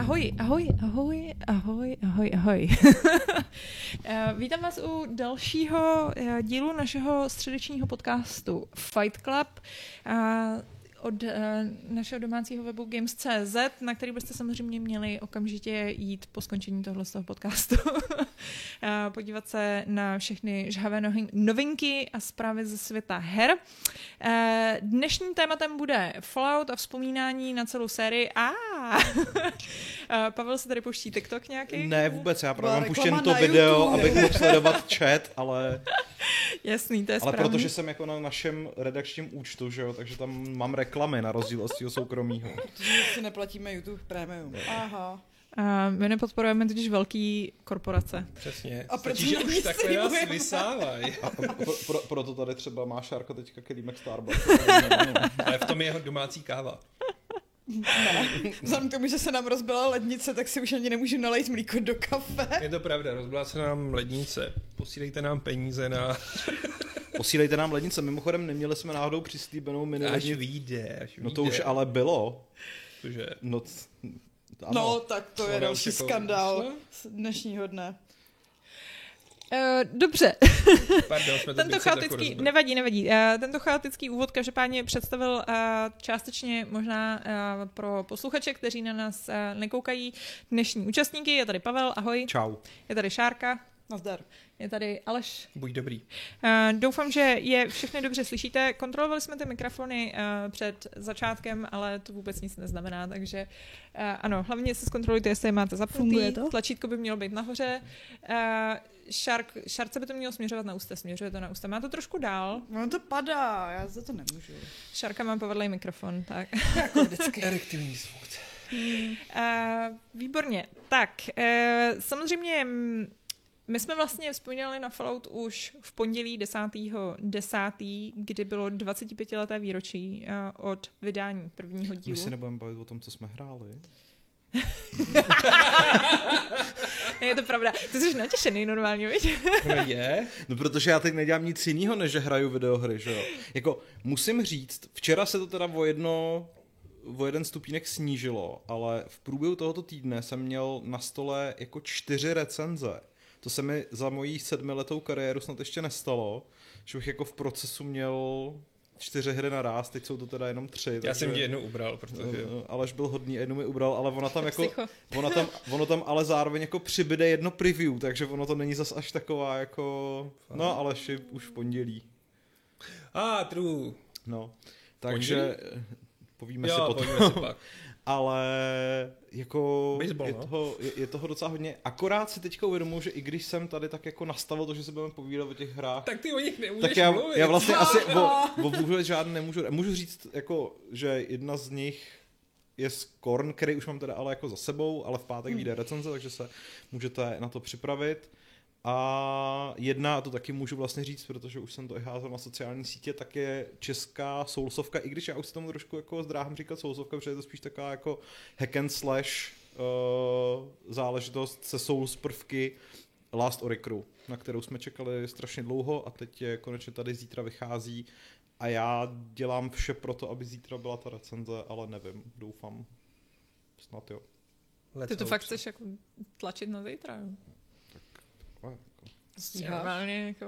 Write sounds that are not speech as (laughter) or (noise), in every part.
Ahoj, ahoj, ahoj, ahoj, ahoj, ahoj. (laughs) Eh, vítám vás u dalšího eh, dílu našeho středečního podcastu Fight Club. Eh, od uh, našeho domácího webu Games.cz, na který byste samozřejmě měli okamžitě jít po skončení tohle z toho podcastu. uh, (laughs) podívat se na všechny žhavé novinky a zprávy ze světa her. Uh, dnešním tématem bude Fallout a vzpomínání na celou sérii. A uh, (laughs) Pavel se tady pouští TikTok nějaký? Ne, vůbec, já právě mám puštěn to video, YouTube. abych mohl sledovat chat, ale... (laughs) Jasný, to je Ale správný. protože jsem jako na našem redakčním účtu, že jo, takže tam mám reklamy na rozdíl od svého soukromího. Protože si neplatíme YouTube Premium. Aha. A my nepodporujeme totiž velký korporace. Přesně. A proč že už takhle nás vysávají. A pro, pro, proto tady třeba má Šárko teďka kelímek Starbucks. (laughs) Ale v tom je jeho domácí káva. Ne. Vzhledem k tomu, že se nám rozbila lednice, tak si už ani nemůžu nalejt mlíko do kafe. Je to pravda, rozbila se nám lednice. Posílejte nám peníze na... Posílejte nám lednice. Mimochodem, neměli jsme náhodou přislíbenou mini Až vyjde, až vyjde. No to už ale bylo. Cože? No, ano. no tak to je další jako skandál z dnešního dne. Uh, dobře. Pardon, jsme Tento chaotický, nevadí, nevadí. Uh, tento chaotický úvod každopádně představil uh, částečně možná uh, pro posluchače, kteří na nás uh, nekoukají dnešní účastníky. Je tady Pavel, ahoj. Čau. Je tady Šárka. Nazdar. Je tady Aleš. Buď dobrý. Uh, doufám, že je všechny dobře slyšíte. Kontrolovali jsme ty mikrofony uh, před začátkem, ale to vůbec nic neznamená, takže uh, ano, hlavně se zkontrolujte, jestli je máte zapnutý. to? Tlačítko by mělo být nahoře. Uh, šark, šarce by to mělo směřovat na ústa, směřuje to na ústa. Má to trošku dál. No to padá, já za to nemůžu. Šarka má povedlej mikrofon, tak. jako vždycky. (laughs) Erektivní zvuk. Uh, výborně. Tak, uh, samozřejmě my jsme vlastně vzpomínali na Fallout už v pondělí 10.10., 10., kdy bylo 25-leté výročí uh, od vydání prvního dílu. My si nebudeme bavit o tom, co jsme hráli. (laughs) je to pravda. Ty jsi natěšený normálně, viď? (laughs) No je. No protože já teď nedělám nic jiného, než že hraju videohry, že jo. Jako, musím říct, včera se to teda o jedno o jeden stupínek snížilo, ale v průběhu tohoto týdne jsem měl na stole jako čtyři recenze. To se mi za mojí sedmiletou kariéru snad ještě nestalo, že bych jako v procesu měl čtyři hry na ráz, teď jsou to teda jenom tři. Já takže, jsem ti jednu ubral, protože... Uh, Aleš byl hodný jednu mi ubral, ale ona tam (laughs) jako... ona tam, ono tam ale zároveň jako přibyde jedno preview, takže ono to není zas až taková jako... No, Aleši už v pondělí. A, ah, true. No, takže... Pondělí? Povíme jo, si potom. Povíme si pak (laughs) ale jako Baseball, je, no? toho, je, je toho docela hodně. Akorát si teďka uvědomuji, že i když jsem tady tak jako nastavil to, že se budeme povídat o těch hrách, tak ty o nich nemůžeš tak já, mluvit. já vlastně asi o, (laughs) o vůbec žádný nemůžu. Můžu říct, jako, že jedna z nich je Skorn, který už mám teda ale jako za sebou, ale v pátek hmm. vyjde recenze, takže se můžete na to připravit. A jedna, a to taky můžu vlastně říct, protože už jsem to i házel na sociální sítě, tak je česká soulsovka, i když já už si tomu trošku jako zdráhám říkat soulsovka, protože je to spíš taková jako hack and slash uh, záležitost se souls prvky Last Oricru, na kterou jsme čekali strašně dlouho a teď je konečně tady zítra vychází a já dělám vše pro to, aby zítra byla ta recenze, ale nevím, doufám. Snad jo. Let's Ty to fakt chceš jako tlačit na zítra, Jako. Normálně jako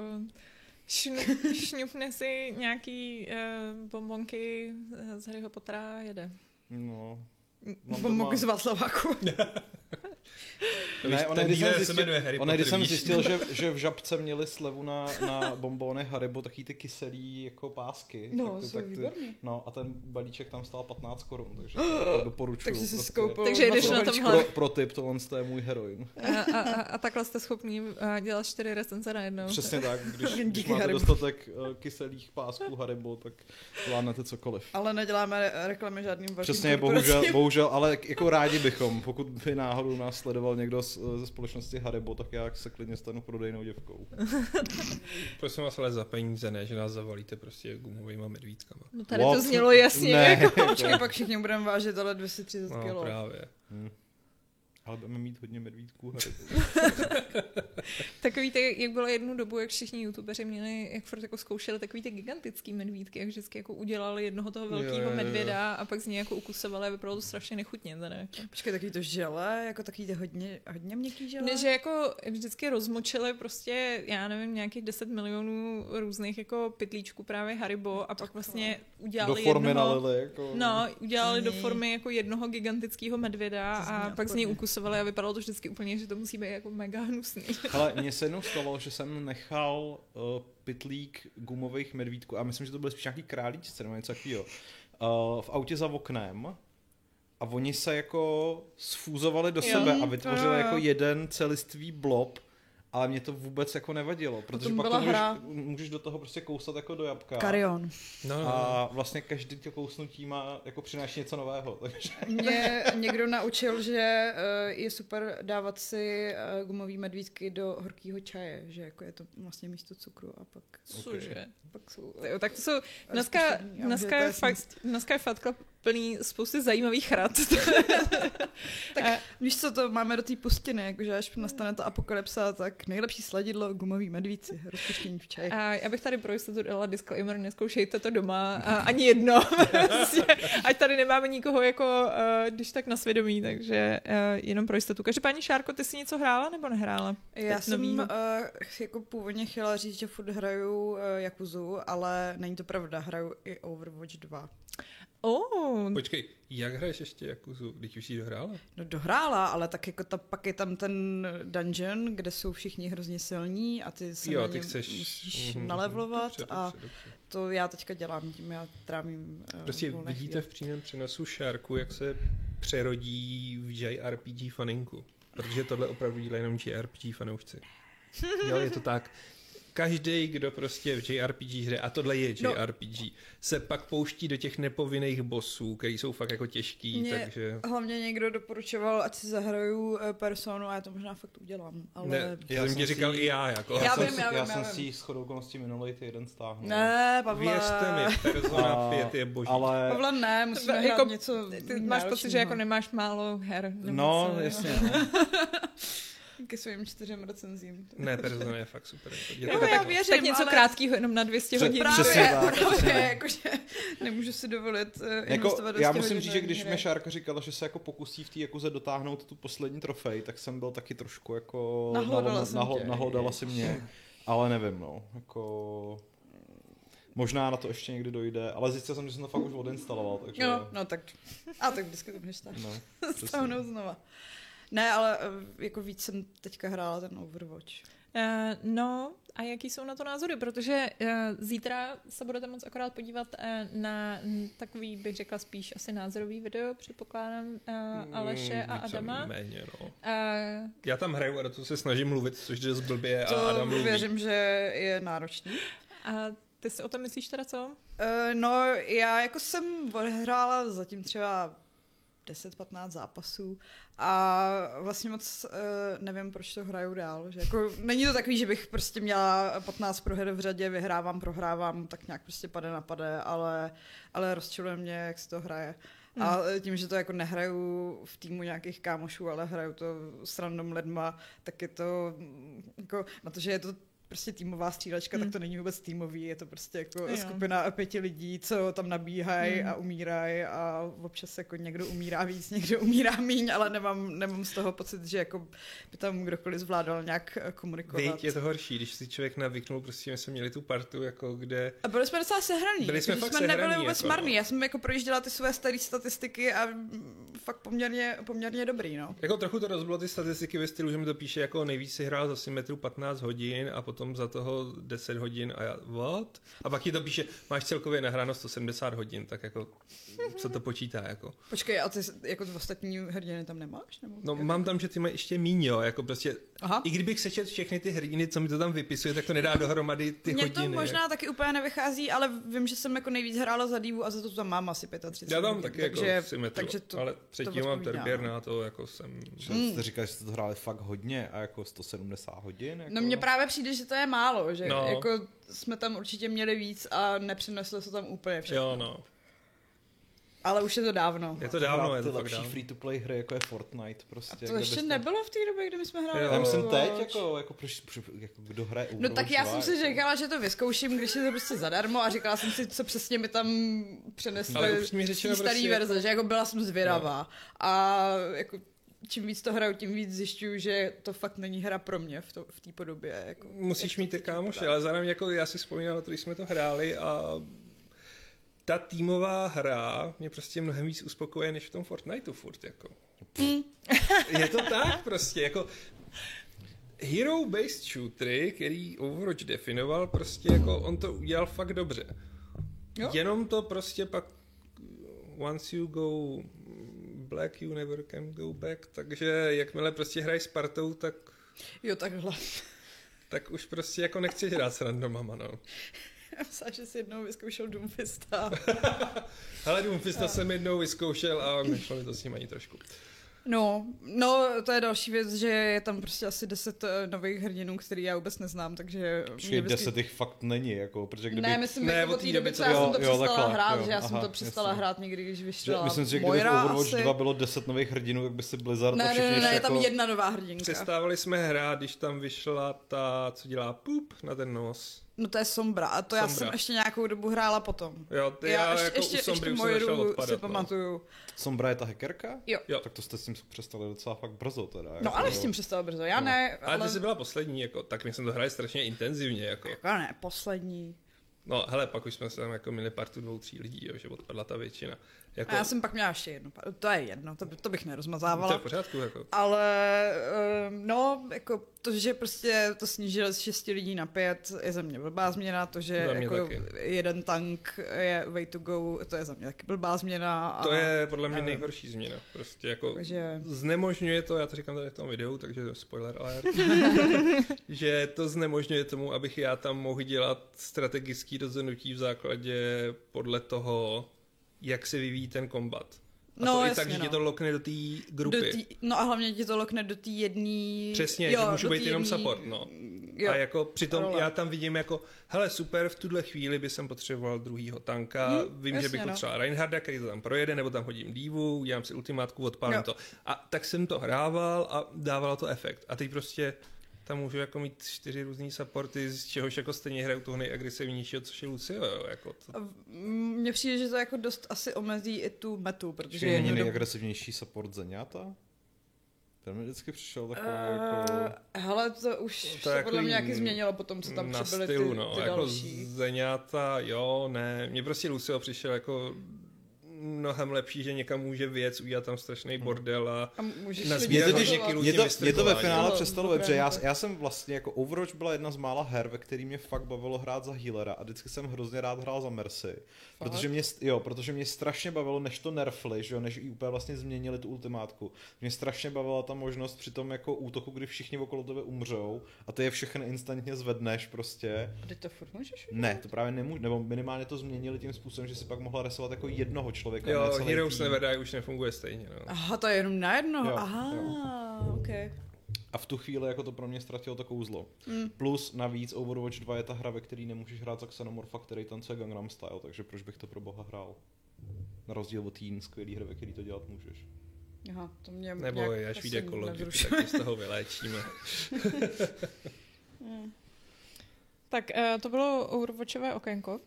(laughs) šňupne si nějaký uh, bombonky z Harryho Pottera a jede. No. Bombonky z Václaváku. (laughs) ne, ona, když jsem zjistil, ona, když jsem zjistil že, (laughs) že v Žabce měli slevu na, na bombóny Haribo, taky ty kyselý jako pásky. No, tak, jsou tak ty, No a ten balíček tam stál 15 korun, takže (gasps) to doporučuji. takže jsi prostě. skoupil. Takže jdeš na tomhle. Pro, pro tip, tohle je můj heroin. A, a, a, a takhle jste schopní uh, dělat čtyři recenze najednou. Přesně tak, když, (laughs) když máte Haribo. dostatek uh, kyselých pásků Haribo, tak zvládnete cokoliv. Ale neděláme reklamy žádným vaším Přesně, bohužel, bohužel, ale jako rádi bychom, pokud by náhodou nás sledoval někdo z, ze společnosti Haribo, tak já se klidně stanu prodejnou děvkou. (laughs) Prosím vás ale za peníze, ne, že nás zavalíte prostě gumovými medvídkama. No tady What? to znělo jasně. Ne. Jako, počkej, pak všichni budeme vážit ale 230 no, kg. právě. Hmm. Ale budeme mít hodně medvídků. (laughs) Takový ty, jak bylo jednu dobu, jak všichni youtubeři měli, jak furt jako zkoušeli takový ty gigantický medvídky, jak vždycky jako udělali jednoho toho velkého Jo, jo, jo. medvěda a pak z něj jako ukusovali a vypadalo to strašně nechutně. Teda. jako. Počkej, takový to žele, jako takový ty hodně, hodně měkký žele? Ne, že jako vždycky rozmočili prostě, já nevím, nějakých 10 milionů různých jako pytlíčků právě Haribo a pak vlastně Do udělali formy jednoho, nalili. Jako... No, udělali do formy jako jednoho gigantického medvěda To a pak z něj odporně. Ukusovali a vypadalo to vždycky úplně, že to musí být jako mega hnusný. (laughs) Ale mně se jednou stalo, že jsem nechal uh, pytlík gumových medvídků, a myslím, že to byly spíš nějaký králíčce nebo něco takového, uh, v autě za oknem a oni se jako sfúzovali do Jo, sebe a to vytvořili jo. jako jeden celistvý blob, ale mě to vůbec jako nevadilo, protože tom pak to můžeš, hra. můžeš do toho prostě kousat jako do jabka. Karion. No, no, no. A vlastně každý to kousnutí má jako přináší něco nového, (laughs) takže Mě někdo naučil, že eh, je super dávat si eh, gumový medvídky do horkého čaje, že jako je to vlastně místo cukru a pak, Cože? pak jsou... Jo, tak to jsou, dneska, dneska, je to fakt, dneska je Fat Club plný spousty zajímavých rad. (laughs) Tak víš co, to máme do té pustiny, jakože až nastane ta apokalypsa, tak nejlepší sladidlo gumový medvídci, rozpuštění v čaji. A já bych tady pro jistotu dala disclaimer, neskoušejte to doma, a ani jedno. (laughs) prostě, ať tady nemáme nikoho jako, uh, když tak na svědomí, takže uh, jenom pro jistotu. Každopádně, Šárko, ty jsi něco hrála nebo nehrála? Já Teď jsem novýho. uh, jako původně chtěla říct, že furt hraju uh, Jakuzu, ale není to pravda, hraju i Overwatch 2. Oh, Počkej, jak hraješ ještě Jakuzu, když už jsi dohrála? No dohrála, ale tak jako ta, pak je tam ten dungeon, kde jsou všichni hrozně silní a ty se jo, na ty chceš musíš mhm, nalevlovat dobře, a dobře, dobře. to já teďka dělám, tím já trávím uh, Prostě vidíte chvíle. v přímém přenosu šárku, jak se přerodí v JRPG faninku. Protože tohle opravdu dělají jenom JRPG fanoušci. Jo, je to tak. Každý, kdo prostě v JRPG hře, a tohle je No. JRPG, se pak pouští do těch nepovinných bossů, který jsou fakt jako těžký, Mě takže... Hlavně někdo doporučoval, ať si zahraju eh, personu a já to možná fakt udělám, ale... Ne, Já já jsem ti říkal si- i já, jako. Já jsem, vím, si- já vím, já já jsem si s chodou okolností minulý týden stáhnul. Ne, Pavle. Věřte mi, Persona (laughs) A- 5 je boží. Ale, Pavle, ne, musíme hrát jako, něco ty máš pocit, že jako nemáš málo her. nebo no, co, jasně, no. (laughs) Ke svým čtyřem recenzím. Ne, Persona je fakt super. Je Jo, to já tak, věřím, tak něco ale- krátkého, jenom na 200 Před- hodin. Právě, Přesně tak, právě, jakože nemůžu si dovolit uh, Jako, investovat 200 já musím říct, že když mi Šárka říkala, že se jako pokusí v té Jakuze dotáhnout tu poslední trofej, tak jsem byl taky trošku jako... Nahlodala. Nahlodala si mě, ale nevím, no. Jako... Možná na to ještě někdy dojde, ale zjistil jsem, že jsem to fakt už odinstaloval, takže... No, no tak. A tak vždycky to můžeš stát. no. (laughs) Stáhnout znova. Ne, ale eh, jako víc jsem teďka hrála ten Overwatch. Uh, no, a jaký jsou na to názory? Protože uh, zítra se budete moc akorát podívat uh, na mm, takový, bych řekla spíš asi názorový video, předpokládám, uh, Aleše a Mm, více Adama. Méně, no. Uh, Já tam hraju a do toho se snažím mluvit, což jde zblbě a Adam mluví. věřím, že je náročný. a ty si o tom myslíš teda co? Uh, no, já jako jsem odehrála zatím třeba 10-15 zápasů a vlastně moc uh, nevím, proč to hraju dál. Že jako, není to takový, že bych prostě měla 15 proher v řadě, vyhrávám, prohrávám, tak nějak prostě pade na pade, ale, ale rozčiluje mě, jak se to hraje. A tím, že to jako nehraju v týmu nějakých kámošů, ale hraju to s random lidma, tak je to jako na to, že je to prostě týmová střílečka, Hmm. tak to není vůbec týmový, je to prostě jako Jo. skupina pěti lidí, co tam nabíhají Hmm. a umírají a občas jako někdo umírá víc, někdo umírá míň, ale nemám, nemám z toho pocit, že jako by tam kdokoliv zvládal nějak eh, komunikovat. Víď, je to horší, když si člověk navyknul, prostě my jsme měli tu partu, jako kde... A byli jsme docela sehraný. Byli jsme Jako, že fakt jsme nebyli sehraný, vůbec jako, marný. no. Já jsem jako projížděla ty své staré statistiky a mm, fakt poměrně, poměrně dobrý, no. Jako trochu to rozbilo ty statistiky ve stylu, že mi to píše jako nejvíc si hrál za symetru 15 hodin a potom za toho 10 hodin a já, what? A pak ti to píše, máš celkově nahráno 170 hodin, tak jako co to počítá, jako. Počkej, a ty jako ostatní hrdiny tam nemáš? Nebo No mám tam, že ty mají ještě míň, jo, jako prostě, Aha. i kdybych sečet všechny ty hrdiny, co mi to tam vypisuje, tak to nedá dohromady ty Mně hodiny. to možná taky úplně nevychází, ale vím, že jsem jako nejvíc hrála za dívu a za to tam mám asi 35. Já tam hodin, taky takže, jako symetru, takže to, ale předtím to mám terbier no. na to, jako jsem... Že Mm. jste říkali, že jste to hráli fakt hodně a jako 170 hodin. Jako... No mně právě přijde, že to je málo, že No. jako jsme tam určitě měli víc a nepřineslo se tam úplně všechno. Jo, no. Ale už je to dávno. Je to dávno, je to fakt lepší dávno. free-to-play hry, jako je Fortnite. Prostě, A to ještě byste- nebylo v té době, kdy my jsme hráli. Já myslím teď, jako, jako, proč, proč, jako kdo hraje No tak já 2, jsem si říkala, že to vyzkouším, když je to prostě zadarmo a říkala jsem si, co přesně mi tam té starý prostě- verze, že jako byla jsem zvědavá. A jako čím víc to hraju, tím víc zjišťuju, že to fakt není hra pro mě v, to, v té podobě. Jako, Musíš mít ty teď kámoše, ale zároveň jako já si vzpomínám na to, když jsme to hráli a ta týmová hra mě prostě mnohem víc uspokojuje, než v tom Fortniteu furt, jako. Mm. (laughs) Je to tak prostě, jako hero-based shootery, který Overwatch definoval, prostě jako on to udělal fakt dobře. Jo. Jenom to prostě pak once you go black, you never can go back, takže jakmile prostě hraješ s partou, tak Jo, takhle. tak už prostě jako nechceš hrát s randomama, no. (laughs) Já myslela, že jsi jednou vyzkoušel Doomfista. (laughs) Hele, Doomfista jsem jednou vyzkoušel a nešlo mi to s ním ani trošku. No, no, to je další věc, že je tam prostě asi deset eh, nových hrdinů, který já vůbec neznám, takže... Počkej, vždycky- deset jich fakt není, jako, protože kdyby... Ne, myslím, Ne, ne, od té doby, co- já Jo, jsem to jo, přestala takhle, hrát, jo, že já jsem aha, to přestala jasně. hrát někdy, když vyšla myslím si, že kdyby v Overwatch asi. 2 bylo 10 nových hrdinů, tak by si Blizzard a Ne, ne, všichni ne, ne, je jako... tam jedna nová hrdinka. Přestávali jsme hrát, když tam vyšla ta, co dělá pup na ten nos. No to je Sombra a to já Sombra. jsem ještě nějakou dobu hrála potom. Jo, ty já, já jako ještě, u ještě, Sombry ještě už jsem začal Moiru odpadat. si no. pamatuju. Sombra je ta hackerka? Jo. Jo. Tak to jste s tím přestali docela fakt brzo teda. No jako, ale s tím přestala brzo, já No. ne, Ale ale... ty jsi byla poslední, jako, tak my jsme to hráli strašně intenzivně, jako. Jako ne, poslední. No, hele, pak už jsme se tam jako měli partu dvou, tří lidí, jo, že odpadla ta většina. Jako, A já jsem pak měla ještě jednu, to je jedno, to, by- to bych to je nerozmazávala. v pořádku, jako. Ale ehm, no, jako to, že prostě to snížili z 6 lidí na 5, je za mě blbá změna. To, že jako taky. jeden tank je way to go, to je za mě taky blbá změna. A, To je podle mě nejhorší změna. Prostě jako Takže- znemožňuje to, já to říkám tady v tom videu, takže spoiler alert, (laughs) že to znemožňuje tomu, abych já tam mohl dělat strategický rozhodnutí v základě podle toho, jak se vyvíjí ten kombat. A No, to i jasně, tak, že no. tě to lokne do té grupy. Do tý, no a hlavně ti to lokne do té jedné... Přesně, že můžu být jenom support, no. Jo. A jako přitom role. já tam vidím jako, hele super, v tuhle chvíli by jsem potřeboval druhýho tanka, Hmm, vím, jasně, že bych no. potřeboval Reinharda, který to tam projede, nebo tam hodím dívu, udělám si ultimátku, odpálím Jo. to. A tak jsem to hrával a dávalo to efekt. A teď prostě tam můžu jako mít čtyři různý supporty, z čehož jako stejně hraju toho nejagresivnějšího, což je Lucio, jo, jako to. Mně přijde, že to jako dost asi omezí i tu metu, protože není jednu dobu- nejagresivnější support Zeňata? Ten mi vždycky přišel takový jako... Eh, Hele, to už To je se podle jako mě nějaký změnilo potom, co tam přibyly ty, no, ty jako další. Zeňáta, jo, ne, mně prostě Lucio přišel jako mnohem lepší, že někam může věc, udělat tam strašný bordel a A můžeš Na lidi sbírat Mě, totiž, sledovat. hodně kilů. mě, to, mě to ve finále přestalo dobře. Já, já jsem vlastně jako Overwatch byla jedna z mála her, ve který mě fakt bavilo hrát za healera a vždycky jsem hrozně rád hrál za Mercy. Protože mě, jo, protože mě strašně bavilo, než to nerfli, že jo, než i úplně vlastně změnili tu ultimátku. Mě strašně bavila ta možnost při tom jako útoku, kdy všichni okolo tebe umřou a ty je všechny instantně zvedneš prostě. A Teď to furt můžeš? Ne, to právě nemůžu, nebo minimálně to změnili tím způsobem, že si pak mohla resovat jako jednoho člověka. Ne jo, celý Heroes tým. Never Die už nefunguje stejně, no. Aha, to je jenom na jedno. Jo, Aha, ok. A v tu chvíli jako to pro mě ztratilo to kouzlo. Mm. Plus navíc Overwatch 2 je ta hra, ve které nemůžeš hrát za Xenomorpha, který tancuje Gangnam Style, takže proč bych to pro boha hrál? Na rozdíl od jiný skvělý hry, ve který to dělat můžeš. Aha, to mě Nebo nějak až vyjde nevzrušuje. tak z toho vyléčíme. (laughs) Tak uh, to bylo Overwatchové okénko.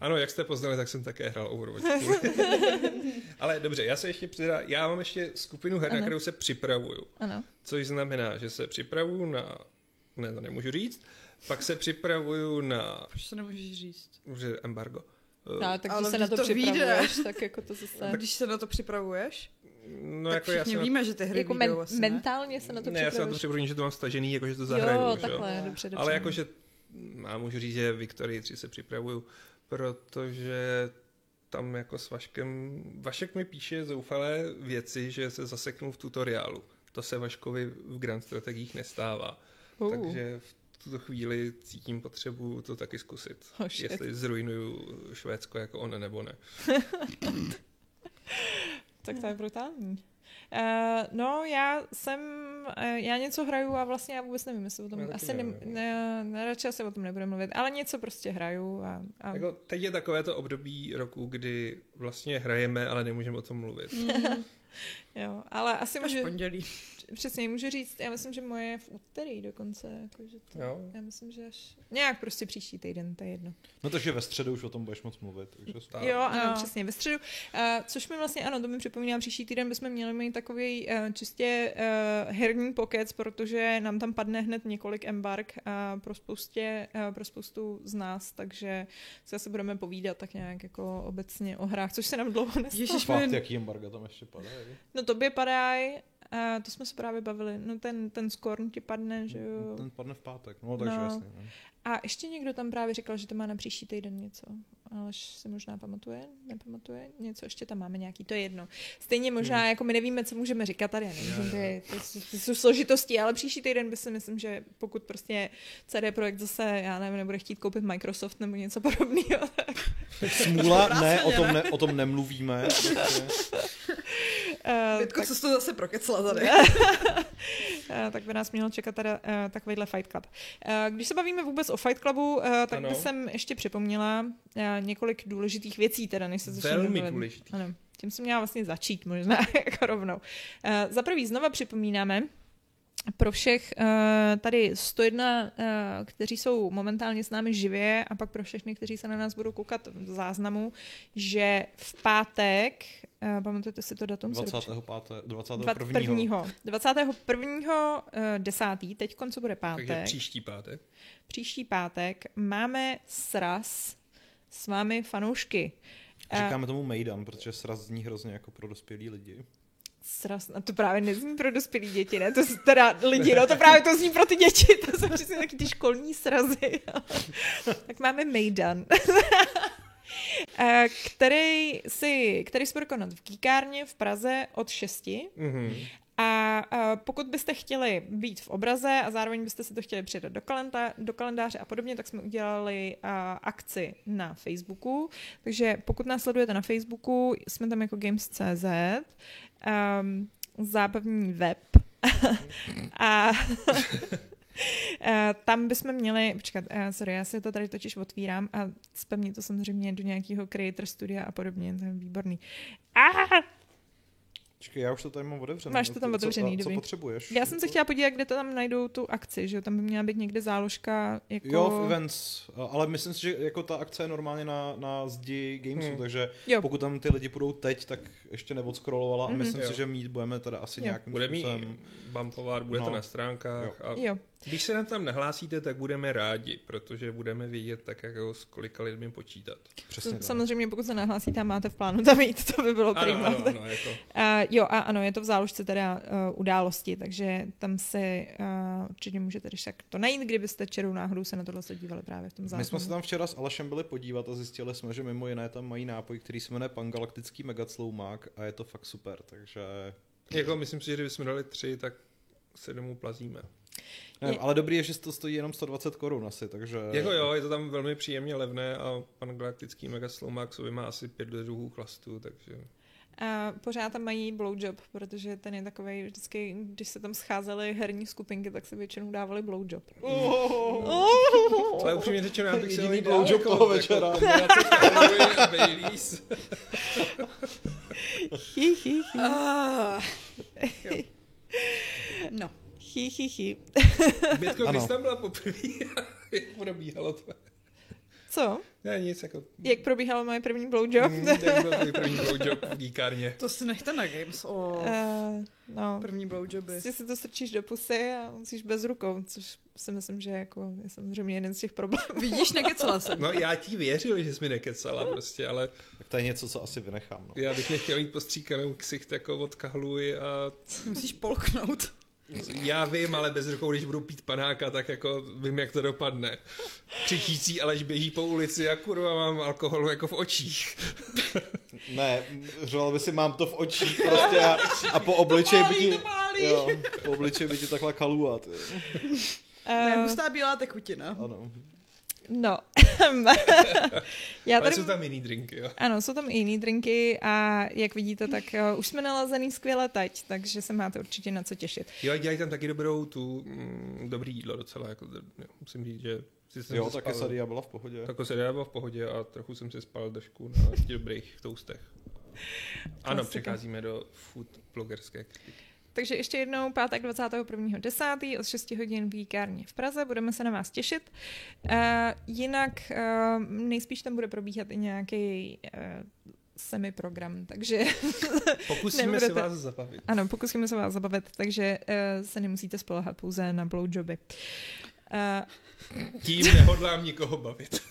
Ano, jak jste poznali, tak jsem také hrál Overwatch. (laughs) Ale dobře, já se ještě přidá, já mám ještě skupinu her, na Ano. kterou se připravuju. Ano. Což znamená, že se připravuju na, ne, to nemůžu říct, pak se připravuju na, Proč to nemůžeš říct? že embargo. Eh, No, tak Ale když se na to, to vyjde. připravuješ, tak jako to zase... Když se na to připravuješ, No, tak jako já všichni na, víme, že ty hry Jako men- asi, ne? mentálně se na to ne, já se na to připravuješ. připravuju, že to mám stažený, jako že to zahraju. jo, takhle, dobře, dobře. Ale jakože, já můžu říct, že Victory 3 se připravuju, protože tam jako s Vaškem, Vašek mi píše zoufalé věci, že se zaseknu v tutoriálu. To se Vaškovi v Grand Strategiích nestává. Uh. Takže v tuto chvíli cítím potřebu to taky zkusit. Oh, shit. jestli zrujnuju Švédsko jako on nebo ne. Tak to je brutální. Uh, no, já jsem, uh, já něco hraju a vlastně já vůbec nevím, jestli o tom, Já asi ne, nevím. ne, ne, radši asi o tom nebudu mluvit, ale něco prostě hraju a, a Jako, teď je takové to období roku, kdy vlastně hrajeme, ale nemůžeme o tom mluvit. (laughs) jo, ale asi Až můžu, pondělí. Přesně můžu říct, já myslím, že moje je v úterý dokonce, jakože to, Jo. já myslím, že až, nějak prostě příští týden, to je jedno. No takže ve středu už o tom budeš moc mluvit. Takže Tak. Jo, ano, No. no. přesně, ve středu. Uh, což mi vlastně, ano, to mi připomíná, příští týden bychom měli mít takový uh, čistě uh, herní pokec, protože nám tam padne hned několik embark uh, pro, spoustě, uh, pro spoustu z nás, takže se asi budeme povídat tak nějak jako obecně o hrách, což se nám dlouho nestalo. Ježiš, Fakt, jaký embarga tam ještě padají. No tobě padají, uh, to jsme se právě bavili, no ten, ten Scorn ti padne, že jo. Ten padne v pátek, no takže No. jasně. No. A ještě někdo tam právě říkal, že to má na příští týden něco. Aleš si možná pamatuje, nepamatuje, něco ještě tam máme nějaký, to je jedno. Stejně možná, hmm. jako my nevíme, co můžeme říkat tady, nemůžeme, ty, ty, ty, jsou složitosti, ale příští týden by si myslím, že pokud prostě CD Projekt zase, já nevím, nebude chtít koupit Microsoft nebo něco podobného, tak, Smůla, (laughs) ne, o tom, ne, o tom nemluvíme. (laughs) uh, Větko, co jsi to zase prokecla tady? (laughs) Eh, tak by nás měl čekat teda uh, takovýhle Fight Club. Uh, když se bavíme vůbec o Fight Clubu, uh, tak Ano. by jsem ještě připomněla uh, několik důležitých věcí, teda než se začneme Velmi bavit. důležitý. Ano, tím jsem měla vlastně začít možná (laughs) jako rovnou. Uh, za prvý znova připomínáme, pro všech uh, tady 101, uh, kteří jsou momentálně s námi živě a pak pro všechny, kteří se na nás budou koukat v záznamu, že v pátek, uh, pamatujete si to datum? 25. 21. 21. 21. eh, 10. teď co bude pátek, Takže příští pátek. příští pátek, máme sraz s vámi fanoušky. Eh, Říkáme tomu Mejdan, protože sraz zní hrozně jako pro dospělí lidi. Sraz, a to právě nezní pro dospělý děti, ne? To teda lidi, no to právě to zní pro ty děti, (laughs) to jsou přesně taky ty školní srazy. (laughs) tak máme Mejdan. (laughs) Eh, který, si, který bude konat v Kýkárně v Praze od 6. Mhm. A pokud byste chtěli být v obraze a zároveň byste si to chtěli přidat do, kalenda, do kalendáře a podobně, tak jsme udělali akci na Facebooku. Takže pokud nás sledujete na Facebooku, jsme tam jako Games.cz, um, zábavní web. (laughs) (laughs) a tam bychom měli, počkat, sorry, já si to tady totiž otvírám a spevní to samozřejmě do nějakého creator studia a podobně, to je výborný. Ah! Počkej, já už to tady mám otevřené. Máš to tam Co- otevřený, co, co potřebuješ? Já jsem se chtěla podívat, kde to tam najdou tu akci, že jo? tam by měla být někde záložka jako... Jo, v events, ale myslím si, že jako ta akce je normálně na, na zdi Gamesu, Hmm. takže Jo. pokud tam ty lidi půjdou teď, tak ještě neodscrollovala a Mhm. myslím Jo. si, že mít budeme teda asi Jo. nějakým Bude mít bumpovat, bude to No. na stránkách. A Jo, když se nám tam nahlásíte, tak budeme rádi, protože budeme vědět tak, jako s kolika lidmi počítat. Přesně tak. samozřejmě pokud se nahlásíte a máte v plánu tam jít, to by bylo Ano, prima. ano, ano, jako. Uh, jo, a ano, je to v záložce teda uh, události, takže tam se uh, určitě můžete když tak to najít, kdybyste čerou náhodou se na tohle se dívali právě v tom záznamu. My jsme se tam včera s Alešem byli podívat a zjistili jsme, že mimo jiné tam mají nápoj, který se jmenuje Pangalaktický Megatsloumák a je to fakt super, takže... jako myslím si, že kdybychom dali tři, tak se domů plazíme. Nevím, Je- ale dobrý je, že to stojí jenom 120 korun asi, takže... Jako jo, je to tam velmi příjemně levné a pan galaktický megaslomák sobě má asi pět druhů chlastů, takže... A pořád tam mají blowjob, protože ten je takový vždycky, když se tam scházely herní skupinky, tak se většinou dávali blowjob. Ale upřímně řečeno, já bych si Jediný blowjob jako, toho jako večera. chy. Ah. (laughs) No. Chy, chy, chy. Bětko, když jsi tam byla poprvé, (laughs) jak probíhalo to? Co? Ne, nic, jako... Jak probíhalo moje první blowjob? Mm, Jak byl tvůj první blowjob v díkárně? To si nechte na Games o Uh, no, první blowjoby. prostě si to strčíš do pusy a musíš bez rukou, což si myslím, že jako je samozřejmě jeden z těch problémů. Vidíš, nekecela jsem. No já ti věřil, že jsi mi nekecala prostě, ale Tak to je něco, co asi vynechám. No. já bych nechtěl mít postříkanou ksicht jako od kahluji a Musíš polknout. Já vím, ale bez rukou, když budu pít panáka, tak jako vím, jak to dopadne. Křičící Aleš běží po ulici a kurva mám alkoholu jako v očích. (laughs) Ne, řval by si, mám to v očích prostě a, a po obličeji by ti... Jo, po obličeji by ti takhle kaluat. Ne, Uh, hustá bílá tekutina. Ano. No. (laughs) Já Ale tady... jsou tam jiný drinky, jo. Ano, jsou tam i jiný drinky a jak vidíte, tak uh, už jsme nalazený skvěle teď, takže se máte určitě na co těšit. Jo, dělají tam taky dobrou tu, mm, dobrý jídlo docela, jako, jo, musím říct, že si jsem Jo, taky Sadia byla v pohodě. Tak se byla v pohodě a trochu jsem si spal trošku na těch dobrých toustech. (laughs) Ano, Klasika. přecházíme do food blogerské kritiky. Takže ještě jednou pátek 21.10. od 6 hodin v jíkárně v Praze, budeme se na vás těšit. Uh, jinak uh, nejspíš tam bude probíhat i nějaký uh, semiprogram, takže (laughs) Pokusíme se Nebudete- vás zabavit. ano, pokusíme se vás zabavit, takže uh, se nemusíte spolehat pouze na blowjoby. Uh, Tím nehodlám nikoho bavit. (laughs)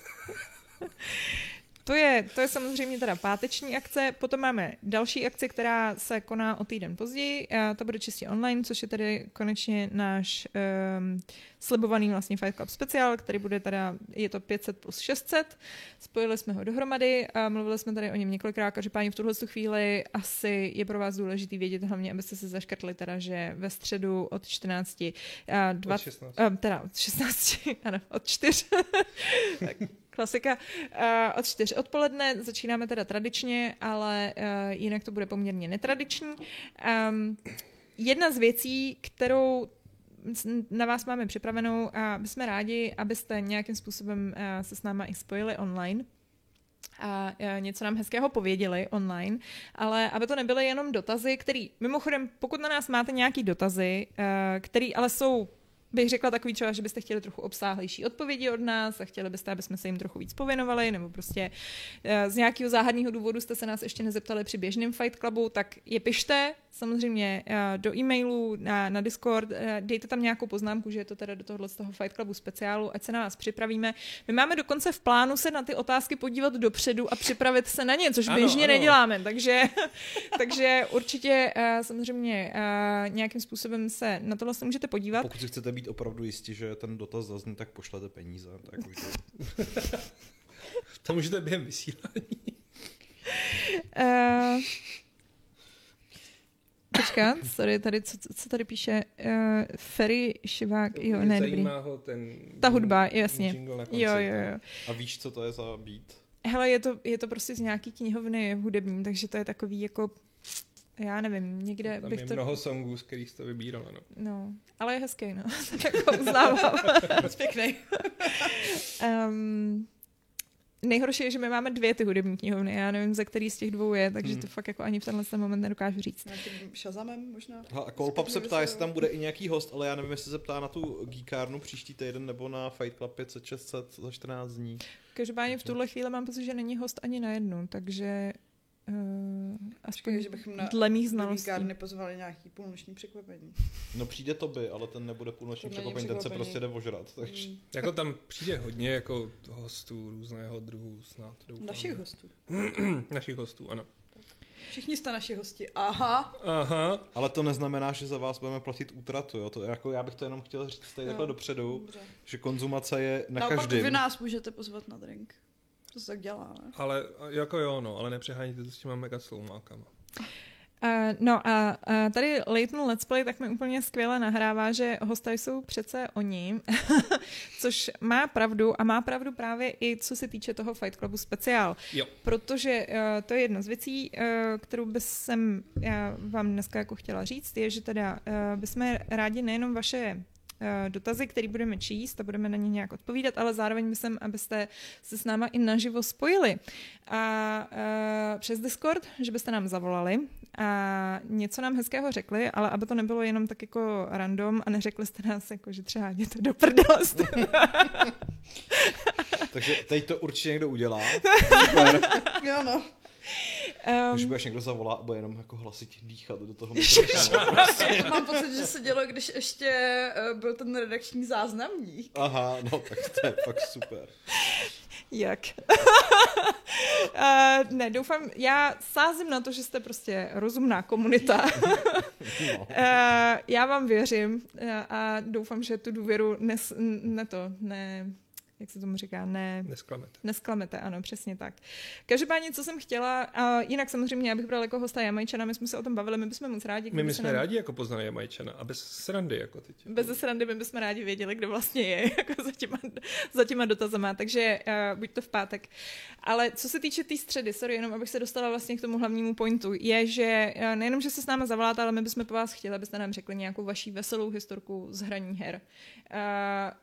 To je, to je samozřejmě teda páteční akce, potom máme další akci, která se koná o týden později, a to bude čistě online, což je tedy konečně náš um, slibovaný vlastně Fight Club speciál, který bude teda, je to 500 plus 600, spojili jsme ho dohromady a mluvili jsme tady o něm několikrát, každopádně v tuhle tu chvíli asi je pro vás důležitý vědět, hlavně abyste se zaškrtli teda, že ve středu od 14 a Od 20, 16. Um, teda od 16, (laughs) ano, od 4. (laughs) Klasika. Uh, od 4 odpoledne začínáme teda tradičně, ale uh, jinak to bude poměrně netradiční. Um, jedna z věcí, kterou na vás máme připravenou a my jsme rádi, abyste nějakým způsobem uh, se s náma i spojili online a eh, něco nám hezkého pověděli online, ale aby to nebyly jenom dotazy, který, mimochodem, pokud na nás máte nějaký dotazy, eh, který ale jsou bych řekla takový třeba, že byste chtěli trochu obsáhlejší odpovědi od nás a chtěli byste, aby jsme se jim trochu víc pověnovali, nebo prostě eh, z nějakého záhadného důvodu jste se nás ještě nezeptali při běžném Fight Clubu, tak je pište samozřejmě eh, do e-mailu, na, na Discord, eh, dejte tam nějakou poznámku, že je to teda do tohohle z toho Fight Clubu speciálu, ať se na vás připravíme. My máme dokonce v plánu se na ty otázky podívat dopředu a připravit se na ně, což Ano, běžně ano. neděláme, takže, (laughs) takže určitě samozřejmě nějakým způsobem se na tohle se můžete podívat. Pokud si chcete být opravdu jistí, že ten dotaz zazní, tak pošlete peníze. Tak už to... To můžete během vysílání. Uh, počkat, sorry, tady, co, co tady píše? Uh, Ferry Šivák, jo, ne, dobrý. Zajímá ho ten... Ta hudba, jasně. konci. Jo, jo, jo. A víš, co to je za beat? Hele, je to, je to prostě z nějaký knihovny hudební, takže to je takový jako, já nevím, někde Tam bych je to... mnoho songů, z kterých jsi to vybíral, no. No, ale je hezký, no. (laughs) tak ho uznávám. (laughs) Moc pěkný. um, nejhorší je, že my máme dvě ty hudební knihovny, já nevím, ze který z těch dvou je, takže Hmm. to fakt jako ani v tenhle ten moment nedokážu říct. Nějakým Shazamem možná. Ha, a Kolpap se ptá, jestli tam bude i nějaký host, ale já nevím, jestli se ptá na tu geekárnu příští týden nebo na Fight Club 500 600 za 14 dní. Každopádně v tuhle chvíli mám pocit, že není host ani na jednu, takže uh, aspoň že bychom na dle mých znalostí. výkárny pozvali nějaký půlnoční překvapení. No přijde to by, ale ten nebude půlnoční překvapení, ten se prostě jde ožrat. Takže... Mm. Jako tam přijde hodně jako hostů různého druhu snad. Doufám. Našich hostů. (clears throat) Našich hostů, ano. Všichni jste naši hosti. Aha. Aha. Ale to neznamená, že za vás budeme platit útratu. Jo? To, jako, já bych to jenom chtěl říct tady takhle dopředu, Dobře. že konzumace je na Naopak každém. vy nás můžete pozvat na drink. To se tak dělá, ne? Ale jako jo, no, ale nepřeháníte to s těma mega sloumákama. Uh, no a uh, tady Leighton Let's Play tak mi úplně skvěle nahrává, že hosté jsou přece oni, (laughs) což má pravdu a má pravdu právě i co se týče toho Fight Clubu speciál. Jo. Protože uh, to je jedna z věcí, uh, kterou bych jsem já vám dneska jako chtěla říct, je, že teda uh, bychom rádi nejenom vaše dotazy, které budeme číst a budeme na ně nějak odpovídat, ale zároveň bychom, abyste se s náma i naživo spojili. A uh, přes Discord, že byste nám zavolali a něco nám hezkého řekli, ale aby to nebylo jenom tak jako random a neřekli jste nás jako, že třeba jděte do prdele. (laughs) Takže teď to určitě někdo udělá. (laughs) Jo, no. Když um, budeš někdo zavolá a bude jenom jako hlasitě dýchat do toho mikrofonu. (laughs) Mám pocit, že se dělo, když ještě uh, byl ten redakční záznamník. Aha, no tak to je fakt super. Jak? uh, (laughs) ne, doufám, já sázím na to, že jste prostě rozumná komunita. No. uh, (laughs) já vám věřím a doufám, že tu důvěru nes, ne to, ne, jak se tomu říká, ne, Nesklamete. Nesklamete, ano, přesně tak. Každopádně, co jsem chtěla, a jinak samozřejmě, já bych brala jako hosta Jamajčana, my jsme se o tom bavili, my bychom moc rádi. My, jsme nám- rádi jako poznali Jamajčana a bez srandy jako teď. Bez srandy my bychom rádi věděli, kdo vlastně je (laughs) jako za, těma, za těma dotazama, takže uh, buď to v pátek. Ale co se týče té tý středy, sorry, jenom abych se dostala vlastně k tomu hlavnímu pointu, je, že uh, nejenom, že se s náma zavoláte, ale my bychom po vás chtěli, abyste nám řekli nějakou vaší veselou historku z hraní her. Uh,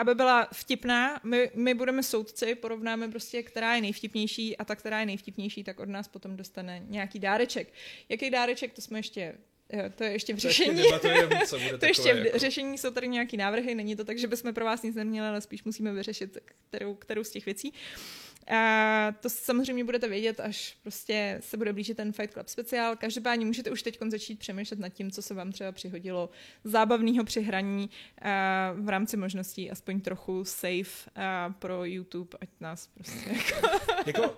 aby byla vtipná, my, my budeme soudci, porovnáme prostě, která je nejvtipnější a ta, která je nejvtipnější, tak od nás potom dostane nějaký dáreček. Jaký dáreček, to jsme ještě, eh, to je ještě v To řešení. debatujeme, co (laughs) bude To takové ještě v jako... řešení jsou tady nějaký návrhy, není to tak, že bychom pro vás nic neměli, ale spíš musíme vyřešit, kterou, kterou z těch věcí. A to samozřejmě budete vědět, až prostě se bude blížit ten Fight Club speciál. Každopádně můžete už teď začít přemýšlet nad tím, co se vám třeba přihodilo zábavného při hraní a v rámci možností aspoň trochu safe pro YouTube, ať nás prostě (laughs) jako,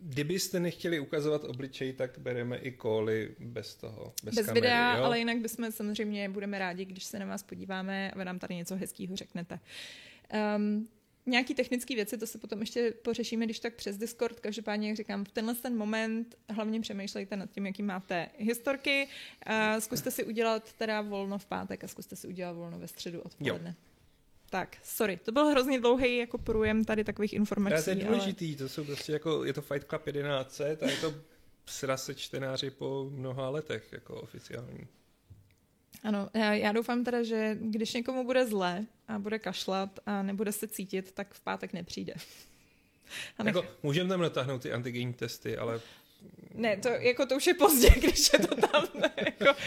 kdybyste nechtěli ukazovat obličej, tak bereme i kóly bez toho, bez, bez kamery, videa, jo? ale jinak bychom samozřejmě budeme rádi, když se na vás podíváme a vy nám tady něco hezkého řeknete. Um, nějaký technické věci, to se potom ještě pořešíme, když tak přes Discord. Každopádně, jak říkám, v tenhle ten moment hlavně přemýšlejte nad tím, jaký máte historky. Zkuste si udělat teda volno v pátek a zkuste si udělat volno ve středu odpoledne. Jo. Tak, sorry, to byl hrozně dlouhý jako průjem tady takových informací. Ale to je ale- důležitý, to jsou prostě jako, je to Fight Club 11, a je to sra se čtenáři po mnoha letech, jako oficiální. Ano, já, doufám teda, že když někomu bude zle a bude kašlat a nebude se cítit, tak v pátek nepřijde. (laughs) A nech... Jako, můžeme tam natáhnout ty antigenní testy, ale Ne, to, jako to už je pozdě, (laughs) když je to tam. (laughs) jako,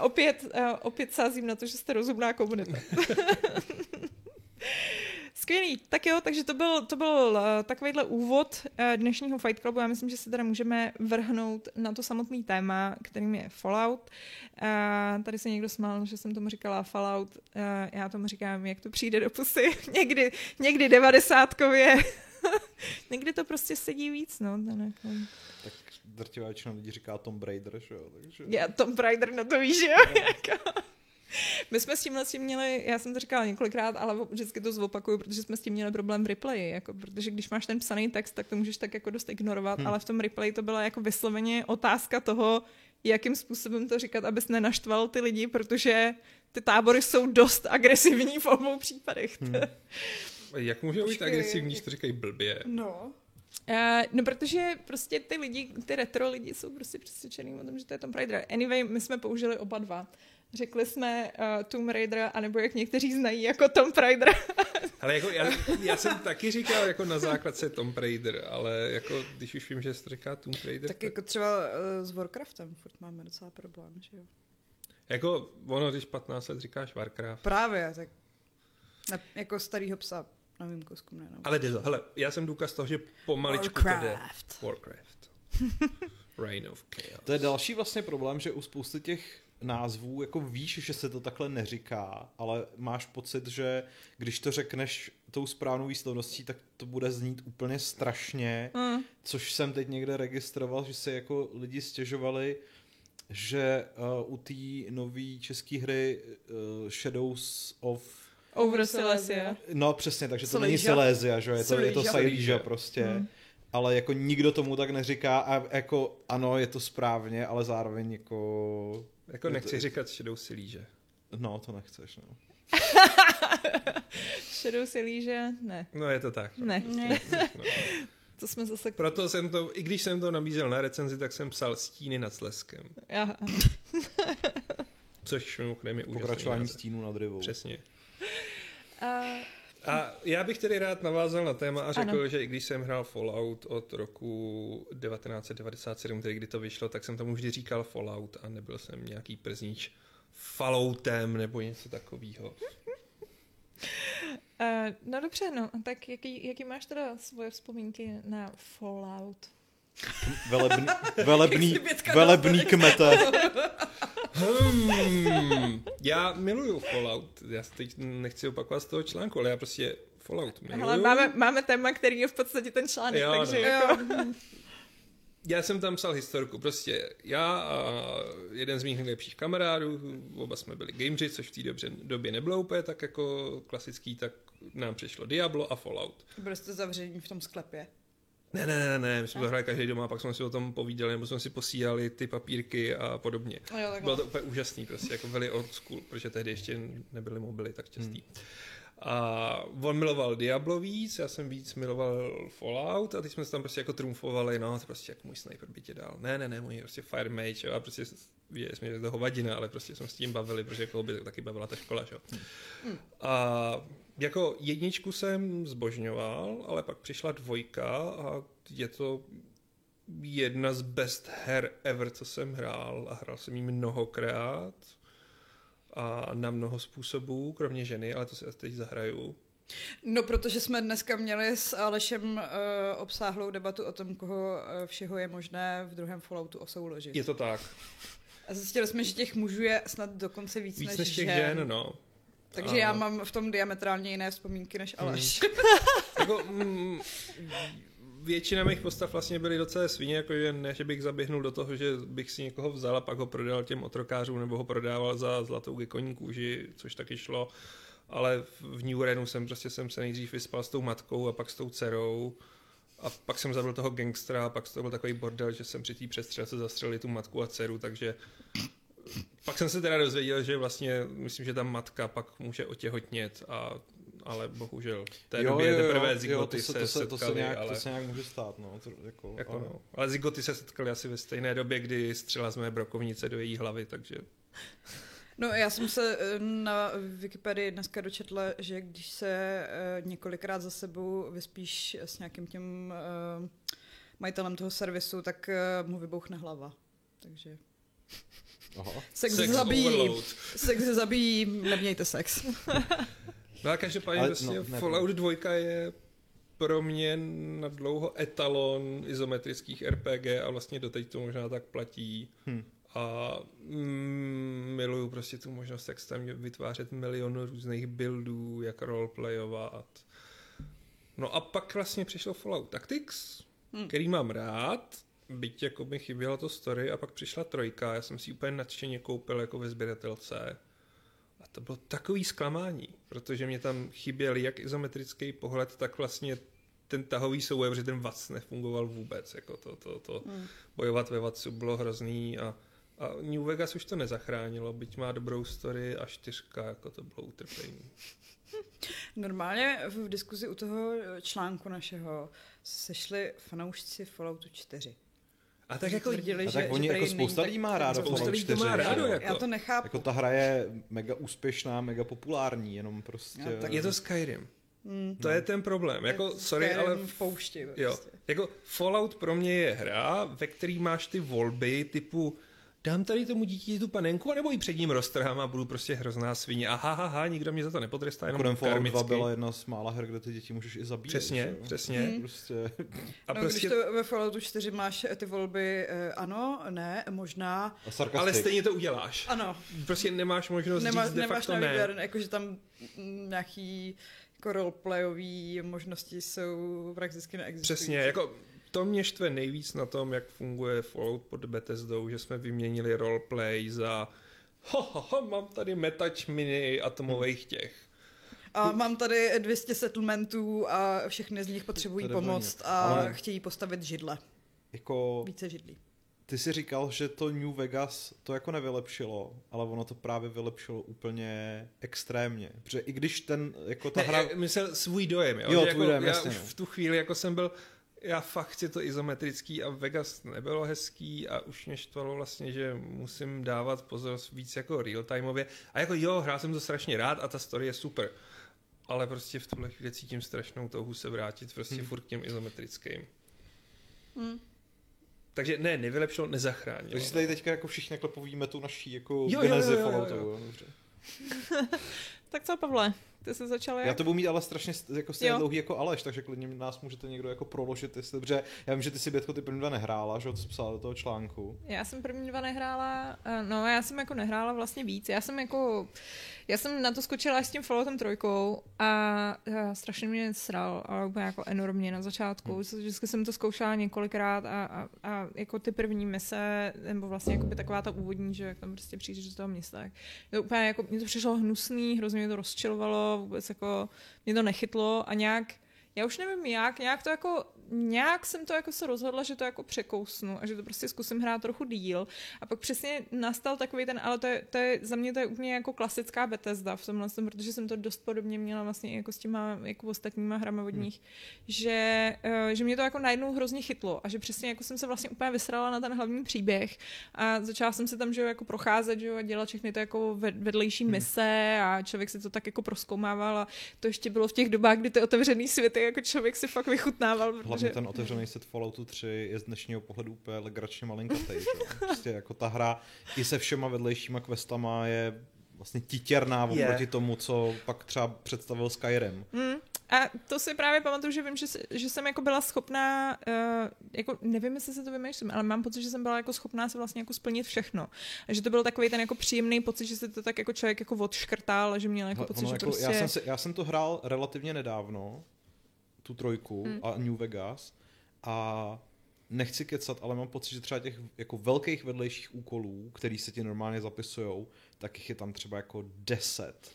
opět, uh, opět sázím na to, že jste rozumná komunita. Skvělý. Tak jo, takže to byl, to byl uh, takovýhle úvod uh, dnešního Fight Clubu. Já myslím, že se teda můžeme vrhnout na to samotný téma, kterým je Fallout. Uh, tady se někdo smál, že jsem tomu říkala Fallout. Uh, já tomu říkám, jak to přijde do pusy. (laughs) někdy, někdy devadesátkově. (laughs) někdy to prostě sedí víc, no. Jako... Tak drtivá většina lidí říká Tom Raider, že jo, takže... Já Tom Raider na to víš, jo? (laughs) (laughs) My jsme s tímhle s tím měli, já jsem to říkala několikrát, ale vždycky to zopakuju, protože jsme s tím měli problém v replayi, jako, protože když máš ten psaný text, tak to můžeš tak jako dost ignorovat, hmm. ale v tom replay to byla jako vysloveně otázka toho, jakým způsobem to říkat, abys nenaštval ty lidi, protože ty tábory jsou dost agresivní v obou případech. Hmm. (laughs) jak může být agresivní, když to říkají blbě? No. Uh, no, protože prostě ty lidi, ty retro lidi jsou prostě přesvědčený o tom, že to je Tomb Raider. Anyway, my jsme použili oba dva. Řekli jsme uh, Tomb Raider, anebo jak někteří znají jako Tomb Raider. (laughs) Ale jako já, já, jsem taky říkal jako na základce Tomb Raider, ale jako když už vím, že se říká Tomb Raider, Tak jako třeba uh, s Warcraftem furt máme docela problém, že jo? jako ono, když 15 let říkáš Warcraft. Právě, tak ne, jako starýho psa na mým kusku ne, no. Ale jde to. Hele, já jsem důkaz toho, že pomaličku to jde. Warcraft. Warcraft. (laughs) Reign of Chaos. To je další vlastně problém, že u spousty těch názvů jako víš, že se to takhle neříká, ale máš pocit, že když to řekneš tou správnou výslovností, tak to bude znít úplně strašně, Mm. což jsem teď někde registroval, že se jako lidi stěžovali, že uh, u té nové české hry uh, Shadows of Over Silesia. No přesně, takže to není Silesia. Silesia, že jo, je to, je to Silesia. Silesia prostě. Hmm. Ale jako nikdo tomu tak neříká a jako ano, je to správně, ale zároveň jako... Jako nechci říkat Shadow Silíže. No, to nechceš, no. (laughs) Shadow Silesia? Ne. No je to tak. Ne, Ne. No. (laughs) to jsme zase... Proto jsem to, i když jsem to nabízel na recenzi, tak jsem psal Stíny nad Sleskem. Aha. Což mimochodem je úžasný Pokračování název. stínu nad rivou. Přesně. A, A já bych tedy rád navázal na téma a řekl, Ano. že i když jsem hrál Fallout od roku 1997, tedy kdy to vyšlo, tak jsem tomu vždy říkal Fallout a nebyl jsem nějaký przníč Falloutem nebo něco takového. a, no dobře, no. Tak jaký, jaký máš teda svoje vzpomínky na Fallout? (laughs) Velebný, velebný, velebný kmete. Hmm, já miluju Fallout. Já se teď nechci opakovat z toho článku, ale já prostě Fallout miluju. Hele, máme, máme téma, který je v podstatě ten článek, Jo, takže no. jako... já jsem tam psal historku, prostě já a jeden z mých nejlepších kamarádů, oba jsme byli gameři, což v té době, době nebylo úplně tak jako klasický, tak nám přišlo Diablo a Fallout. Byli jste zavření v tom sklepě. Ne, ne, ne, ne, my jsme to hráli každý doma, pak jsme si o tom povídali, nebo jsme si posílali ty papírky a podobně. No jo. Bylo to úplně úžasný, prostě jako veli old school, protože tehdy ještě nebyly mobily tak častý. Hmm. A on miloval Diablo víc, já jsem víc miloval Fallout a teď jsme se tam prostě jako trumfovali, no to prostě jak můj sniper by tě dal. Ne, ne, ne, můj prostě Fire Mage, jo, a prostě viděli jsme, že to hovadina, ale prostě jsme s tím bavili, protože jako by taky bavila ta škola, jo. Hmm. A jako jedničku jsem zbožňoval, ale pak přišla dvojka a je to jedna z best her ever, co jsem hrál a hrál jsem jí mnohokrát a na mnoho způsobů, kromě ženy, ale to si teď zahraju. No, protože jsme dneska měli s Alešem uh, obsáhlou debatu o tom, koho uh, všeho je možné v druhém Falloutu osouložit. Je to tak. A zjistili jsme, že těch mužů je snad dokonce víc, Víc než, než těch žen. žen, no. Takže Ano. já mám v tom diametrálně jiné vzpomínky než Aleš. (laughs) Jako, mm, většina mých postav vlastně byly docela svině, jakože ne, že bych zaběhnul do toho, že bych si někoho vzal a pak ho prodal těm otrokářům, nebo ho prodával za zlatou gekoní kůži, což taky šlo. Ale v New Renu jsem prostě jsem se nejdřív vyspal s tou matkou a pak s tou dcerou. A pak jsem zabil toho gangstra a pak to byl takový bordel, že jsem při té přestřelce zastřelil tu matku a dceru, takže pak jsem se teda dozvěděl, že vlastně, myslím, že ta matka pak může otěhotnět a ale bohužel v té době teprve zigoty to se, to se, setkali, to se, nějak, ale... to se nějak může stát, no. To, jako, Jako ale- no. Ale zigoty se setkali asi ve stejné době, kdy střela z mé brokovnice do její hlavy, takže No já jsem se eh, na Wikipedii dneska dočetla, že když se eh, několikrát za sebou vyspíš s nějakým tím eh, majitelem toho servisu, tak mu vybouchne hlava. Takže Aha. sex, Sex zabíjí. overload. Sex zabíjí, nemějte sex. (laughs) No a každopádně Ale- vlastně no, Fallout 2 je pro mě na dlouho etalon izometrických RPG a vlastně doteď to možná tak platí. Hm. A mm, miluju prostě tu možnost extrémně vytvářet milion různých buildů, jak roleplayovat. No a pak vlastně přišlo Fallout Tactics, Hm. který mám rád, byť jako mi chyběla to story a pak přišla trojka, já jsem si úplně nadšeně koupil jako ve sběratelce. A to bylo takový zklamání, protože mě tam chyběl jak izometrický pohled, tak vlastně ten tahový souboj, protože ten VAC nefungoval vůbec. Jako to, to, to Hmm. bojovat ve VACu bylo hrozný a, a New Vegas už to nezachránilo, byť má dobrou story a čtyřka, jako to bylo utrpení. (laughs) Normálně v diskuzi u toho článku našeho se sešli fanoušci Falloutu 4. A tak jako tvrdili, A že, tak oni že jako spousta lidí má rádo Spousta Fallout lidí to 4. má rádo, že jo? jako. Já to nechápu. Jako ta hra je mega úspěšná, mega populární, jenom prostě... No, tak je to Skyrim. Hmm. To je ten problém. Jako, Je sorry, Skyrim ale v poušti. Jo, Prostě. jako Fallout pro mě je hra, ve který máš ty volby typu dám tady tomu dítěti tu panenku, anebo ji před ním roztrhám a budu prostě hrozná svině. A ha, ha, ha, nikdo mě za to nepotrestá, jenom Fallout 2 karmicky. byla jedna z mála her, kde ty děti můžeš i zabíjet. Přesně, že jo? přesně. Hmm. Prostě, A no, prostě, když to ve Falloutu 4 máš ty volby eh, ano, ne, možná, a ale stejně to uděláš. ano, Prostě nemáš možnost Nemá, říct de nemáš facto na ne. výběr, jakože tam nějaký jako roleplayové možnosti jsou prakticky neexistující. Přesně, jako to mě štve nejvíc na tom, jak funguje Fallout pod Bethesdou, že jsme vyměnili roleplay za ho, ho, ho, mám tady metač mini atomových těch. A mám tady 200 settlementů a všechny z nich potřebují volně. a Ale- chtějí postavit židle. Jako, Více židlí. ty si říkal, že to New Vegas to jako nevylepšilo, ale ono to právě vylepšilo úplně extrémně. Protože i když ten, jako ta ne, hra... já myslel svůj dojem, jo? Jo, že tvůj jako dojem, já jasně, už no. v tu chvíli jako jsem byl, já fakt chci to izometrický a Vegas nebylo hezký a už mě štvalo vlastně, že musím dávat pozor víc jako real-timeově. A jako jo, hrál jsem to strašně rád a ta story je super. Ale prostě v tuhle chvíli cítím strašnou touhu se vrátit prostě Hmm. furt k těm izometrickým. Hmm. Takže ne, nevylepšilo, nezachránilo. Takže si tady teďka jako všichni povíme tu naší jako Jo, jo, genezi jo, jo, Falloutu. jo. jo, dobře. (laughs) Tak co, Pavle? Ty jsi začal jak? Já to budu mít ale strašně st- jako stejně Jo. dlouhý jako Aleš, takže klidně nás můžete někdo jako proložit, jestli, protože já vím, že ty si Bětko ty první dva nehrála, že co psala do toho článku. Já jsem první dva nehrála, eh, no já jsem jako nehrála vlastně víc. Já jsem jako, já jsem na to skočila s tím Falloutem trojkou a uh, strašně mě sral, ale úplně jako enormně na začátku. Hmm. Vždycky jsem to zkoušela několikrát a, a, a jako ty první mise, nebo vlastně jako by taková ta úvodní, že jak tam prostě přijdeš do toho města, tak to úplně jako, mně to přišlo hnusný, hrozně mě to rozčilovalo, vůbec jako mě to nechytlo a nějak já už nevím jak, nějak to jako, nějak jsem to jako se rozhodla, že to jako překousnu a že to prostě zkusím hrát trochu díl. A pak přesně nastal takový ten, ale to je, to je za mě to je úplně jako klasická Bethesda v tomhle, tom, protože jsem to dost podobně měla vlastně i jako s těma jako ostatníma hrama od nich, že, eh, že mě to jako najednou hrozně chytlo a že přesně jako jsem se vlastně úplně vysrala na ten hlavní příběh a začala jsem se tam, že jo, jako procházet, že jo, a dělat všechny to jako ved- vedlejší mise a člověk si to tak jako proskoumával a to ještě bylo v těch dobách, kdy ty otevřený světy jako člověk si fakt vychutnával, Hlavně protože... ten otevřený set Falloutu 3 je z dnešního pohledu úplně legračně malinkatý, že. (laughs) Prostě jako ta hra i se všema vedlejšíma questama je vlastně titěrná oproti Je. tomu, co pak třeba představil Skyrim. Mm. A to si právě pamatuju, že vím, že, že jsem jako byla schopná, uh, jako nevím, jestli se to vymýšlím, ale mám pocit, že jsem byla jako schopná se vlastně jako splnit všechno. A že to byl takový ten jako příjemný pocit, že se to tak jako člověk jako odškrtal, a že měl jako pocit, ono že jako, prostě... já, jsem si, já jsem to hrál relativně nedávno, tu trojku Hmm. a New Vegas a nechci kecat, ale mám pocit, že třeba těch jako velkých vedlejších úkolů, který se ti normálně zapisujou, tak jich je tam třeba jako 10.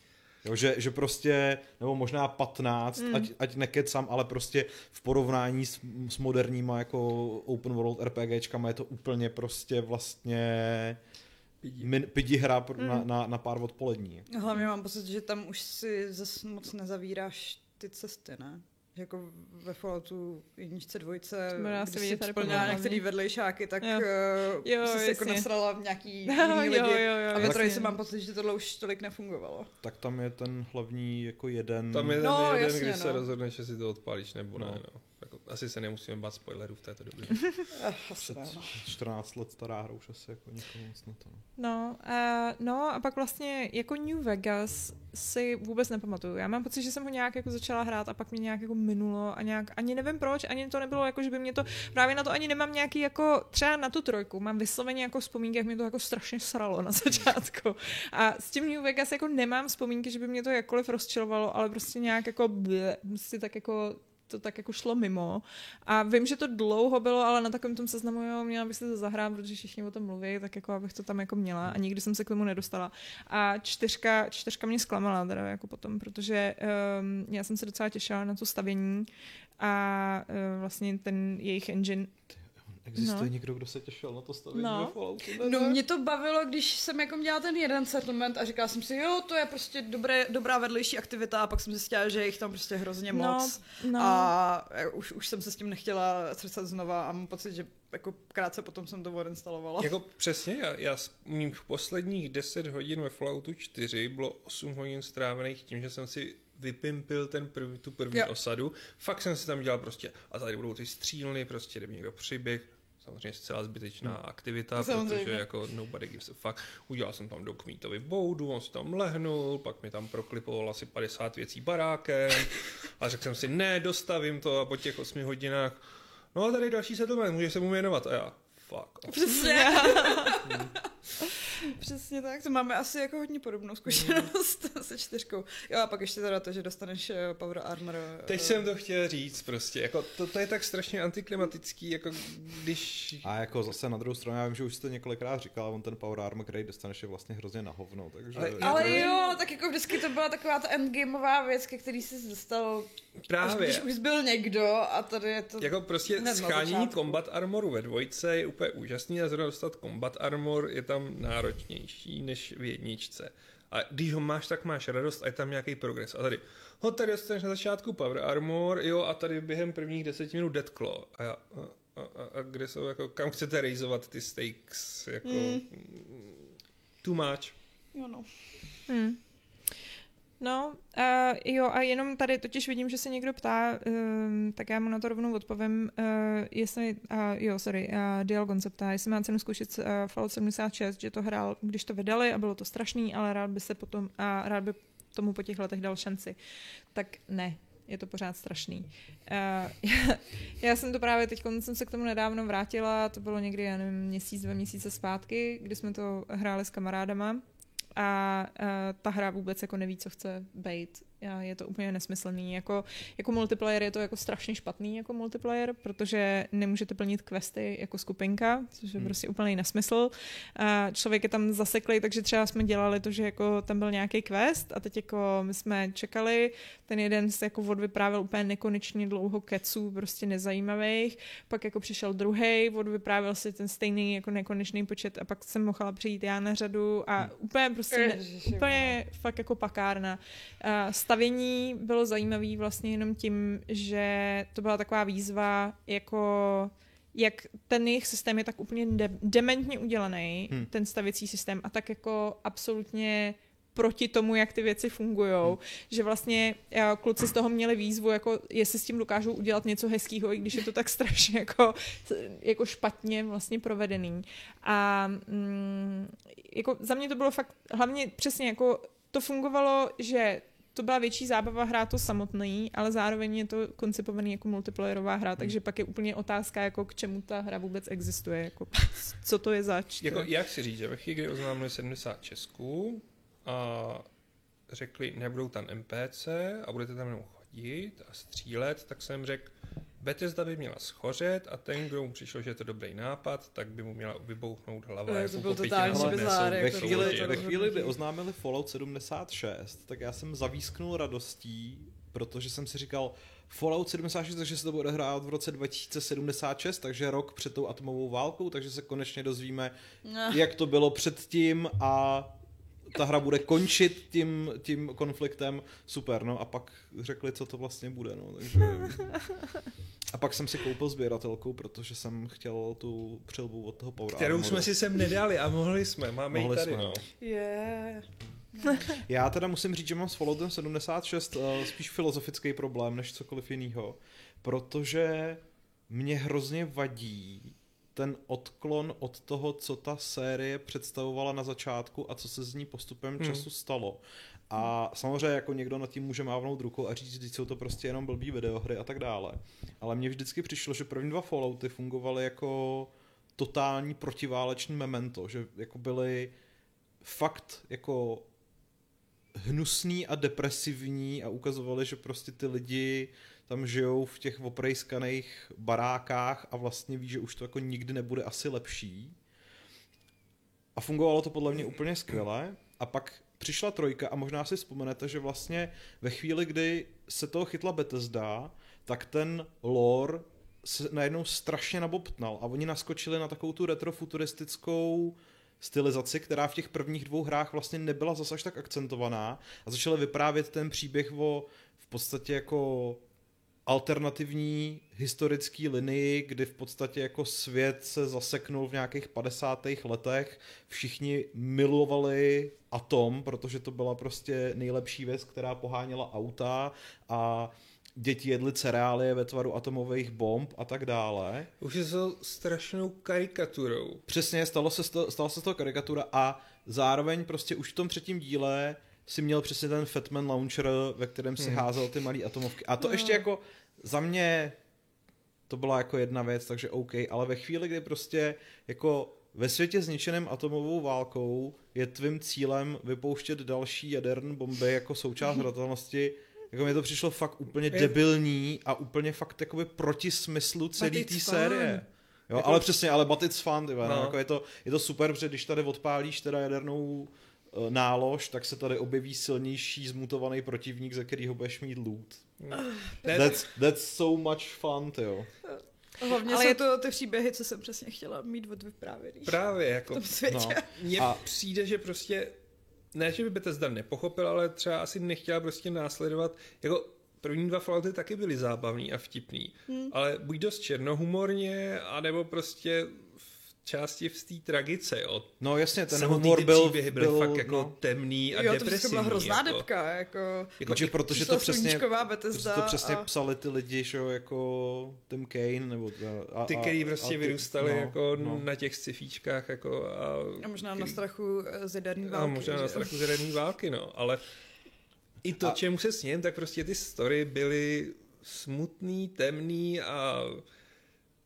Jo, že, že prostě, nebo možná 15, Hmm. ať, ať nekecám, ale prostě v porovnání s, s moderníma jako open world RPGčkama je to úplně prostě vlastně min, pidi hra pro- na, Hmm. na, na pár odpolední. Hlavně mám pocit, že tam už si zase moc nezavíráš ty cesty, ne? Jako ve Falloutu jedničce, dvojce, když si tady splnila některý vedlejšáky, tak Jo. jo, Jo, si se jako nasrala v nějaký (laughs) Jo, jiný lidi. jo, jo, jo, a ve trojici mám pocit, že tohle už tolik nefungovalo. Tak tam je ten hlavní jako jeden... Tam je ten No, jeden, jasně, kdy no. se rozhodneš, že si to odpálíš nebo ne. No. Asi se nemusíme bát spoilerů v této době. (laughs) Eh, asi před ne, no. 14 let stará hra už asi jako nikomu moc na to. no. No, uh, no a pak vlastně jako New Vegas si vůbec nepamatuju. Já mám pocit, že jsem ho nějak jako začala hrát a pak mě nějak jako minulo a nějak, ani nevím proč, ani to nebylo jako, že by mě to, právě na to ani nemám nějaký jako, třeba na tu trojku, mám vysloveně jako vzpomínky, jak mě to jako strašně sralo na začátku. A s tím New Vegas jako nemám vzpomínky, že by mě to jakkoliv rozčilovalo, ale prostě nějak jako bleh, prostě tak jako to tak jako šlo mimo. A vím, že to dlouho bylo, ale na takovém tom seznamu, jo, měla bych si to zahrát, protože všichni o tom mluví, tak jako abych to tam jako měla a nikdy jsem se k tomu nedostala. A čtyřka, čtyřka mě zklamala teda jako potom, protože um, já jsem se docela těšila na to stavění a uh, vlastně ten jejich engine, Existuje No. někdo, kdo se těšil na to stavění No. ve Falloutu? No mě to bavilo, když jsem jako měla ten jeden settlement a říkala jsem si, jo, to je prostě dobré, dobrá vedlejší aktivita a pak jsem zjistila, že je jich tam prostě hrozně moc. no, A eh, už, už jsem se s tím nechtěla třesat znova a mám pocit, že jako krátce potom jsem to odinstalovala. Jako přesně, já, já mých posledních 10 hodin ve Falloutu 4 bylo 8 hodin strávených tím, že jsem si vypimpil ten prv, tu první Jo. osadu. Fakt jsem si tam dělal prostě, a tady budou ty střílny, prostě jde někdo přiběh, samozřejmě zcela zbytečná aktivita, Samozřejmě. protože jako nobody gives a fuck. Udělal jsem tam do kmítovi boudu, on se tam lehnul, pak mi tam proklipoval asi 50 věcí barákem a řekl jsem si, ne, dostavím to a po těch 8 hodinách, no a tady další settlement, můžeš se mu věnovat a já, fuck. Přesně. (laughs) (laughs) Přesně tak, to máme asi jako hodně podobnou zkušenost (laughs) se čtyřkou. Jo a pak ještě teda to, že dostaneš eh, Power Armor. eh, Teď jsem to chtěl říct prostě, jako to, to je tak strašně antiklimatický, jako když... A jako zase na druhou stranu, já vím, že už jste několikrát říkal, on ten Power Armor, který dostaneš, je vlastně hrozně na hovno, takže... Ale- Ale jo, tak jako vždycky to byla taková ta endgameová věc, ke který jsi dostal, až Právě. když už byl někdo a tady je to... Jako prostě schánění začátku. combat armoru ve dvojce je úplně úžasný a zrovna dostat combat armor je tam náročnější než v jedničce. A když ho máš, tak máš radost a je tam nějaký progres. A tady, ho tady dostaneš na začátku power armor, jo, a tady během prvních deseti minut dead claw. A já, a, a, a, a kde jsou, jako, kam chcete rejzovat ty stakes, jako... Mm. Too much. Jo, no. Hmm. No, uh, jo, a jenom tady totiž vidím, že se někdo ptá, um, tak já mu na to rovnou odpovím, uh, jestli, uh, jo, sorry, uh, Dial Concept ptá, jestli má cenu zkoušet uh, Fallout 76, že to hrál, když to vydali a bylo to strašný, ale rád by se potom, a rád by tomu po těch letech dal šanci. Tak ne, je to pořád strašný. Uh, já, (laughs) já jsem to právě teď, jsem se k tomu nedávno vrátila, to bylo někdy, já nevím, měsíc, dva měsíce zpátky, kdy jsme to hráli s kamarádama a uh, ta hra vůbec jako neví, co chce být je to úplně nesmyslný. Jako, jako multiplayer je to jako strašně špatný jako multiplayer, protože nemůžete plnit questy jako skupinka, což je hmm. prostě úplný nesmysl. A člověk je tam zaseklý, takže třeba jsme dělali to, že jako tam byl nějaký quest a teď jako my jsme čekali, ten jeden se jako odvyprávěl úplně nekonečně dlouho keců, prostě nezajímavých, pak jako přišel druhý, odvyprávěl si ten stejný jako nekonečný počet a pak jsem mohla přijít já na řadu a hmm. úplně prostě ne, úplně fakt jako pakárna. Uh, stavění bylo zajímavé vlastně jenom tím, že to byla taková výzva, jako jak ten jejich systém je tak úplně de- dementně udělaný, hmm. ten stavěcí systém, a tak jako absolutně proti tomu, jak ty věci fungují, hmm. že vlastně kluci z toho měli výzvu, jako jestli s tím dokážou udělat něco hezkého, i když je to tak (laughs) strašně jako, jako špatně vlastně provedený. A mm, jako za mě to bylo fakt hlavně přesně jako to fungovalo, že to byla větší zábava hrát to samotný, ale zároveň je to koncipovaný jako multiplayerová hra, takže pak je úplně otázka, jako k čemu ta hra vůbec existuje, jako co to je zač. Jako, jak si říct, že ve chvíli, kdy oznámili 70 Česků a řekli, nebudou tam NPC a budete tam jenom chodit a střílet, tak jsem řekl, Bethesda by měla schořet a ten, kdo mu přišel, že je to dobrý nápad, tak by mu měla vybouchnout hlava. To jako byl totálně bizár. Ve chvíli, ve chvíli, kdy oznámili Fallout 76, tak já jsem zavísknul radostí, protože jsem si říkal, Fallout 76, takže se to bude hrát v roce 2076, takže rok před tou atomovou válkou, takže se konečně dozvíme, no. jak to bylo předtím a ta hra bude končit tím, tím konfliktem, super, no a pak řekli, co to vlastně bude, no, takže... A pak jsem si koupil sběratelku, protože jsem chtěl tu přilbu od toho Power Kterou Armoru. jsme si sem nedali a mohli jsme, máme mohli ji tady. Jsme, no. Yeah. Já teda musím říct, že mám s Falloutem 76 uh, eh, spíš filozofický problém, než cokoliv jiného, protože mě hrozně vadí ten odklon od toho, co ta série představovala na začátku a co se z ní postupem hmm. času stalo. A samozřejmě jako někdo nad tím může mávnout rukou a říct, že jsou to prostě jenom blbý videohry a tak dále. Ale mně vždycky přišlo, že první dva Fallouty fungovaly jako totální protiválečný memento, že jako byly fakt jako hnusný a depresivní a ukazovali, že prostě ty lidi tam žijou v těch oprejskaných barákách a vlastně ví, že už to jako nikdy nebude asi lepší. A fungovalo to podle mě úplně skvěle. A pak přišla trojka a možná si vzpomenete, že vlastně ve chvíli, kdy se toho chytla Bethesda, tak ten lore se najednou strašně nabobtnal a oni naskočili na takovou tu retrofuturistickou stylizaci, která v těch prvních dvou hrách vlastně nebyla zase až tak akcentovaná a začali vyprávět ten příběh o v podstatě jako alternativní historický linii, kdy v podstatě jako svět se zaseknul v nějakých 50. letech, všichni milovali atom, protože to byla prostě nejlepší věc, která poháněla auta a děti jedly cereálie ve tvaru atomových bomb a tak dále. Už je to strašnou karikaturou. Přesně, stalo se, stalo se z toho karikatura a zároveň prostě už v tom třetím díle si měl přesně ten Fatman Launcher, ve kterém si hmm. házel ty malé atomovky. A to no. ještě jako za mě to byla jako jedna věc, takže OK, ale ve chvíli, kdy prostě jako ve světě zničeném atomovou válkou je tvým cílem vypouštět další jaderné bomby jako součást hratelnosti, jako mi to přišlo fakt úplně debilní a úplně fakt jakoby proti smyslu celé té série. Jo, jako... ale přesně, ale but it's fun, no. jako je, to, je to super, protože když tady odpálíš teda jadernou nálož, tak se tady objeví silnější zmutovaný protivník, ze kterého budeš mít loot. That's, that's so much fun, jo. Hlavně Ale jsou je... to ty příběhy, co jsem přesně chtěla mít od vyprávěných. Právě, jako. V tom světě. No. Mně a... přijde, že prostě, ne, že by Bethesda nepochopil, ale třeba asi nechtěla prostě následovat, jako první dva Fallouty taky byly zábavný a vtipný, hmm. ale buď dost černohumorně, anebo prostě části v té tragice, jo. No jasně, ten Samotný humor byl, příběhy byly byl, fakt jako no. temný a jo, depresivní. Jo, to byla hrozná jako, depka, jako, jako že protože to přesně, Bethesda to přesně a... psali ty lidi, že jo, jako Tim Kane, nebo a, ty, který prostě a vyrůstali no, jako no. na těch scifíčkách, jako a, a možná který, na strachu z jaderní války. A možná že? na strachu z jaderní války, no, ale I to, A- a... čemu se sněm, tak prostě ty story byly smutný, temný a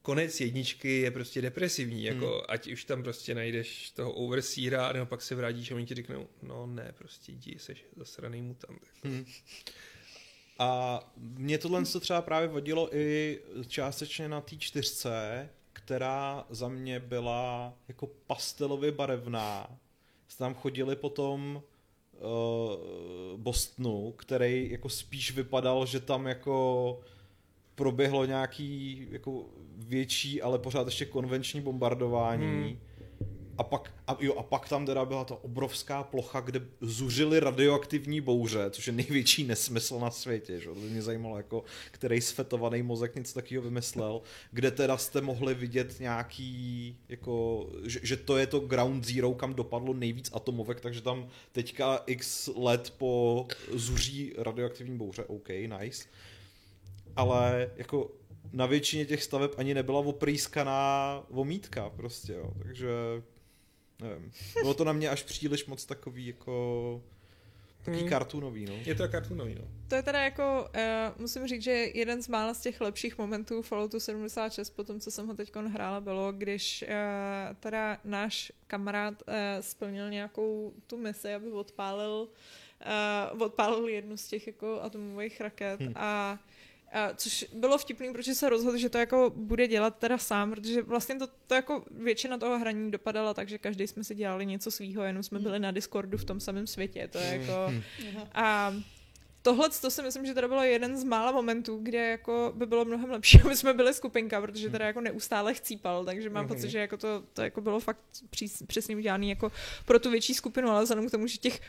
konec jedničky je prostě depresivní, jako Hmm. ať už tam prostě najdeš toho overseera, nebo pak se vrátíš a oni ti řeknou, no ne, prostě jdi, jsi zasraný mutant. Hmm. A mě tohle to třeba právě vodilo i částečně na té čtyřce, která za mě byla jako pastelově barevná. Tam chodili potom uh, Bostonu, který jako spíš vypadal, že tam jako proběhlo nějaký jako větší, ale pořád ještě konvenční bombardování. Hmm. A pak, a, jo, a pak tam teda byla ta obrovská plocha, kde zuřily radioaktivní bouře, což je největší nesmysl na světě. Že? To mě zajímalo, jako, který sfetovaný mozek něco takového vymyslel, kde teda jste mohli vidět nějaký, jako, že, že, to je to ground zero, kam dopadlo nejvíc atomovek, takže tam teďka x let po zuří radioaktivní bouře, OK, nice. Ale jako na většině těch staveb ani nebyla oprýskaná vomítka prostě, jo. takže nevím. Bylo to na mě až příliš moc takový jako takový Hmm. kartunový, no. Je to kartunový, no. To je teda jako, uh, musím říct, že jeden z mála z těch lepších momentů Falloutu 76 po tom, co jsem ho teď hrála, bylo, když uh, teda náš kamarád uh, splnil nějakou tu misi, aby odpálil, uh, odpálil jednu z těch jako atomových raket Hmm. a a což bylo vtipný, protože se rozhodl, že to jako bude dělat teda sám, protože vlastně to, to jako většina toho hraní dopadala tak, že každý jsme si dělali něco svýho, jenom jsme byli na Discordu v tom samém světě. To je jako... Hmm. A tohle to si myslím, že teda bylo jeden z mála momentů, kde jako by bylo mnohem lepší, (laughs) aby jsme byli skupinka, protože teda jako neustále chcípal, takže mám pocit, že jako to, to jako bylo fakt přís, přesně udělané jako pro tu větší skupinu, ale vzhledem k tomu, že těch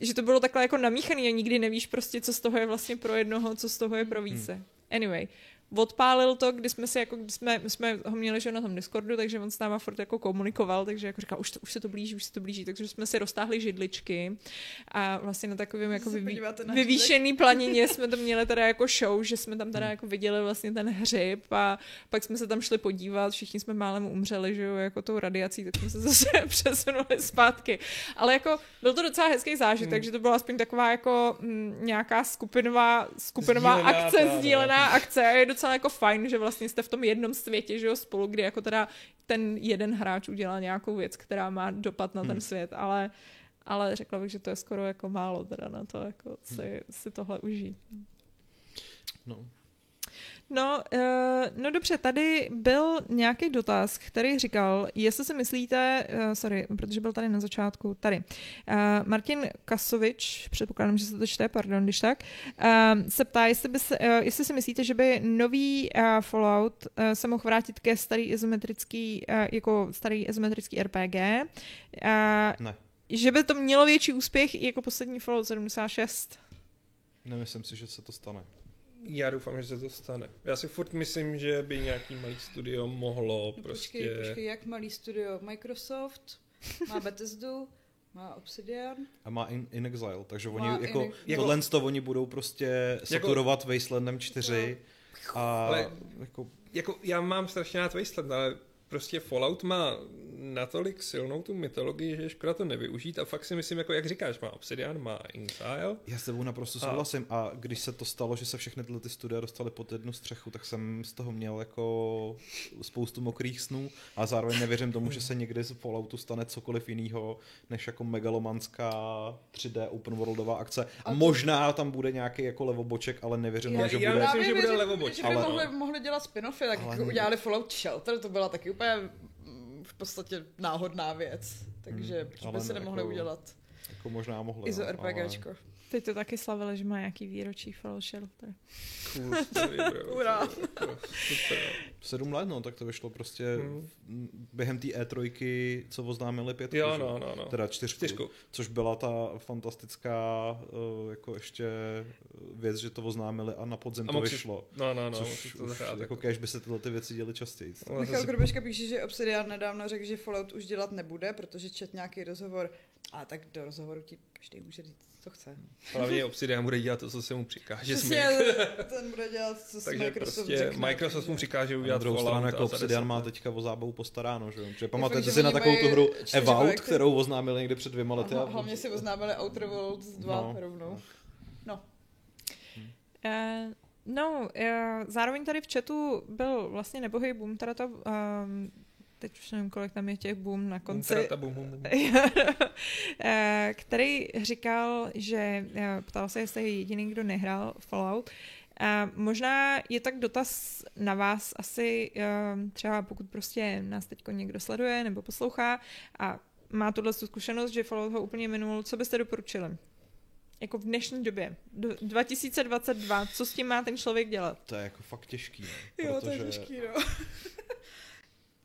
že to bylo takhle jako namíchaný a nikdy nevíš prostě, co z toho je vlastně pro jednoho, co z toho je pro více. Anyway, odpálil to, kdy jsme si jako, kdy jsme, my jsme ho měli že na tom Discordu, takže on s náma furt jako komunikoval, takže jako říkal, už, to, už se to blíží, už se to blíží, takže jsme si roztáhli židličky a vlastně na takovém jako vyví, na vyvýšený (laughs) planině jsme to měli teda jako show, že jsme tam teda jako viděli vlastně ten hřib a pak jsme se tam šli podívat, všichni jsme málem umřeli, že jo, jako tou radiací, tak jsme se (laughs) zase přesunuli zpátky. Ale jako byl to docela hezký zážitek, Hmm. že to byla aspoň taková jako mm, nějaká skupinová, skupinová Sdílená akce, sdílená akce a je docela jako fajn, že vlastně jste v tom jednom světě, že jo, spolu, kdy jako teda ten jeden hráč udělal nějakou věc, která má dopad na ten Hmm. svět, ale ale řekla bych, že to je skoro jako málo teda na to, jako si, si tohle užít. No. No, uh, no dobře, tady byl nějaký dotaz, který říkal, jestli si myslíte, uh, sorry, protože byl tady na začátku, tady, uh, Martin Kasovič, předpokládám, že se to čte, pardon, když tak, uh, se ptá, jestli, by se, uh, jestli si myslíte, že by nový uh, Fallout uh, se mohl vrátit ke starý izometrický, uh, jako starý izometrický RPG, uh, Ne, že by to mělo větší úspěch i jako poslední Fallout 76. nemyslím si, že se to stane. Já doufám, že se to stane. Já si furt myslím, že by nějaký malý studio mohlo No, prostě... počkej, počkej, jak malý studio? Microsoft, má Bethesdu, má Obsidian. A má In, In Exile, takže oni Má jako, In- jako- tohle to oni budou prostě saturovat Wastelandem 4 a Ale- jako Jako, já mám strašně rád Wasteland, ale prostě Fallout má natolik silnou tu mytologii, že je škoda to nevyužít a fakt si myslím, jako jak říkáš, má Obsidian, má Exile. Já s tebou naprosto A- souhlasím a když se to stalo, že se všechny tyhle ty studia dostaly pod jednu střechu, tak jsem z toho měl jako spoustu mokrých snů a zároveň nevěřím tomu, že se někdy z Falloutu stane cokoliv jiného, než jako megalomanská 3D open worldová akce. A A to- možná tam bude nějaký jako levoboček, ale nevěřím tomu, že já bude... myslím, že bude věřím, levoboč, Že by ale- mohli, mohli dělat spin-offy, tak Ale jako udělali Fallout Shelter, to byla taky úplně v podstatě náhodná věc. Takže Hmm, proč ale by si ne, nemohli jako- udělat Jako možná mohli. ISO no, RPGčko. Teď to taky slavili, že má nějaký výročí Fallout Shelter. Cool. Ura. Jako, Super. Sedm let, no, tak to vyšlo prostě Hmm. během té E3, co oznámili pětku, Jo, no, no, no. teda čtyřku, Čtyřku. což byla ta fantastická uh, jako ještě věc, že to oznámili a na podzim A to si- vyšlo. No, no, no. což to už, zahrát, jako cash by se tyhle ty věci děly častěji. No, Michal Grubeška píše, že Obsidian nedávno řekl, že Fallout už dělat nebude, protože čet nějaký rozhovor. A tak do rozhovoru ti každý může říct, co chce. Hlavně Obsidian bude dělat to, co se mu přikáže. Přesně, ten bude dělat, co si Takže Microsoft prostě řekne. Microsoft mu přikáže udělat druhou stranu jako Obsidian 10 má teďka o zábavu postaráno, že jo? Že fakt, pamatujete si na takovou tu hru Evout, kterou oznámili někdy před dvěma lety. A a- hlavně si oznámili Outer Worlds 2 No. rovnou. No, Uh, no, uh, zároveň tady v chatu byl vlastně nebohý boom, teda to, um, teď už nevím, kolik tam je těch boom na konci. Bum. (laughs) Eh, který říkal, že eh, ptal se, jestli je jediný, kdo nehrál Fallout. A možná je tak dotaz na vás asi, eh, třeba pokud prostě nás teď někdo sleduje nebo poslouchá a má tuhle tu zkušenost, že Fallout ho úplně minul, co byste doporučili? Jako v dnešní době, do 2022, co s tím má ten člověk dělat? To je jako fakt těžký. No, jo, to je těžký, no.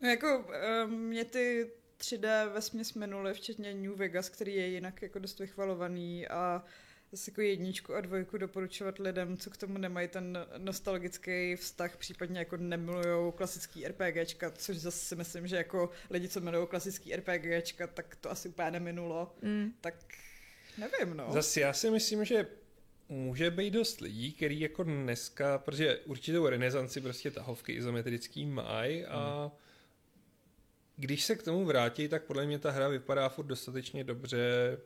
No jako eh, mě ty 3D vesměs minuly, včetně New Vegas, který je jinak jako dost vychvalovaný a zase jako jedničku a dvojku doporučovat lidem, co k tomu nemají ten nostalgický vztah, případně jako nemilujou klasický RPGčka, což zase si myslím, že jako lidi, co milují klasický RPGčka, tak to asi úplně neminulo. Mm. Tak nevím, no. Zase já si myslím, že může být dost lidí, který jako dneska, protože určitou renesanci prostě tahovky izometrický mají a když se k tomu vrátí, tak podle mě ta hra vypadá furt dostatečně dobře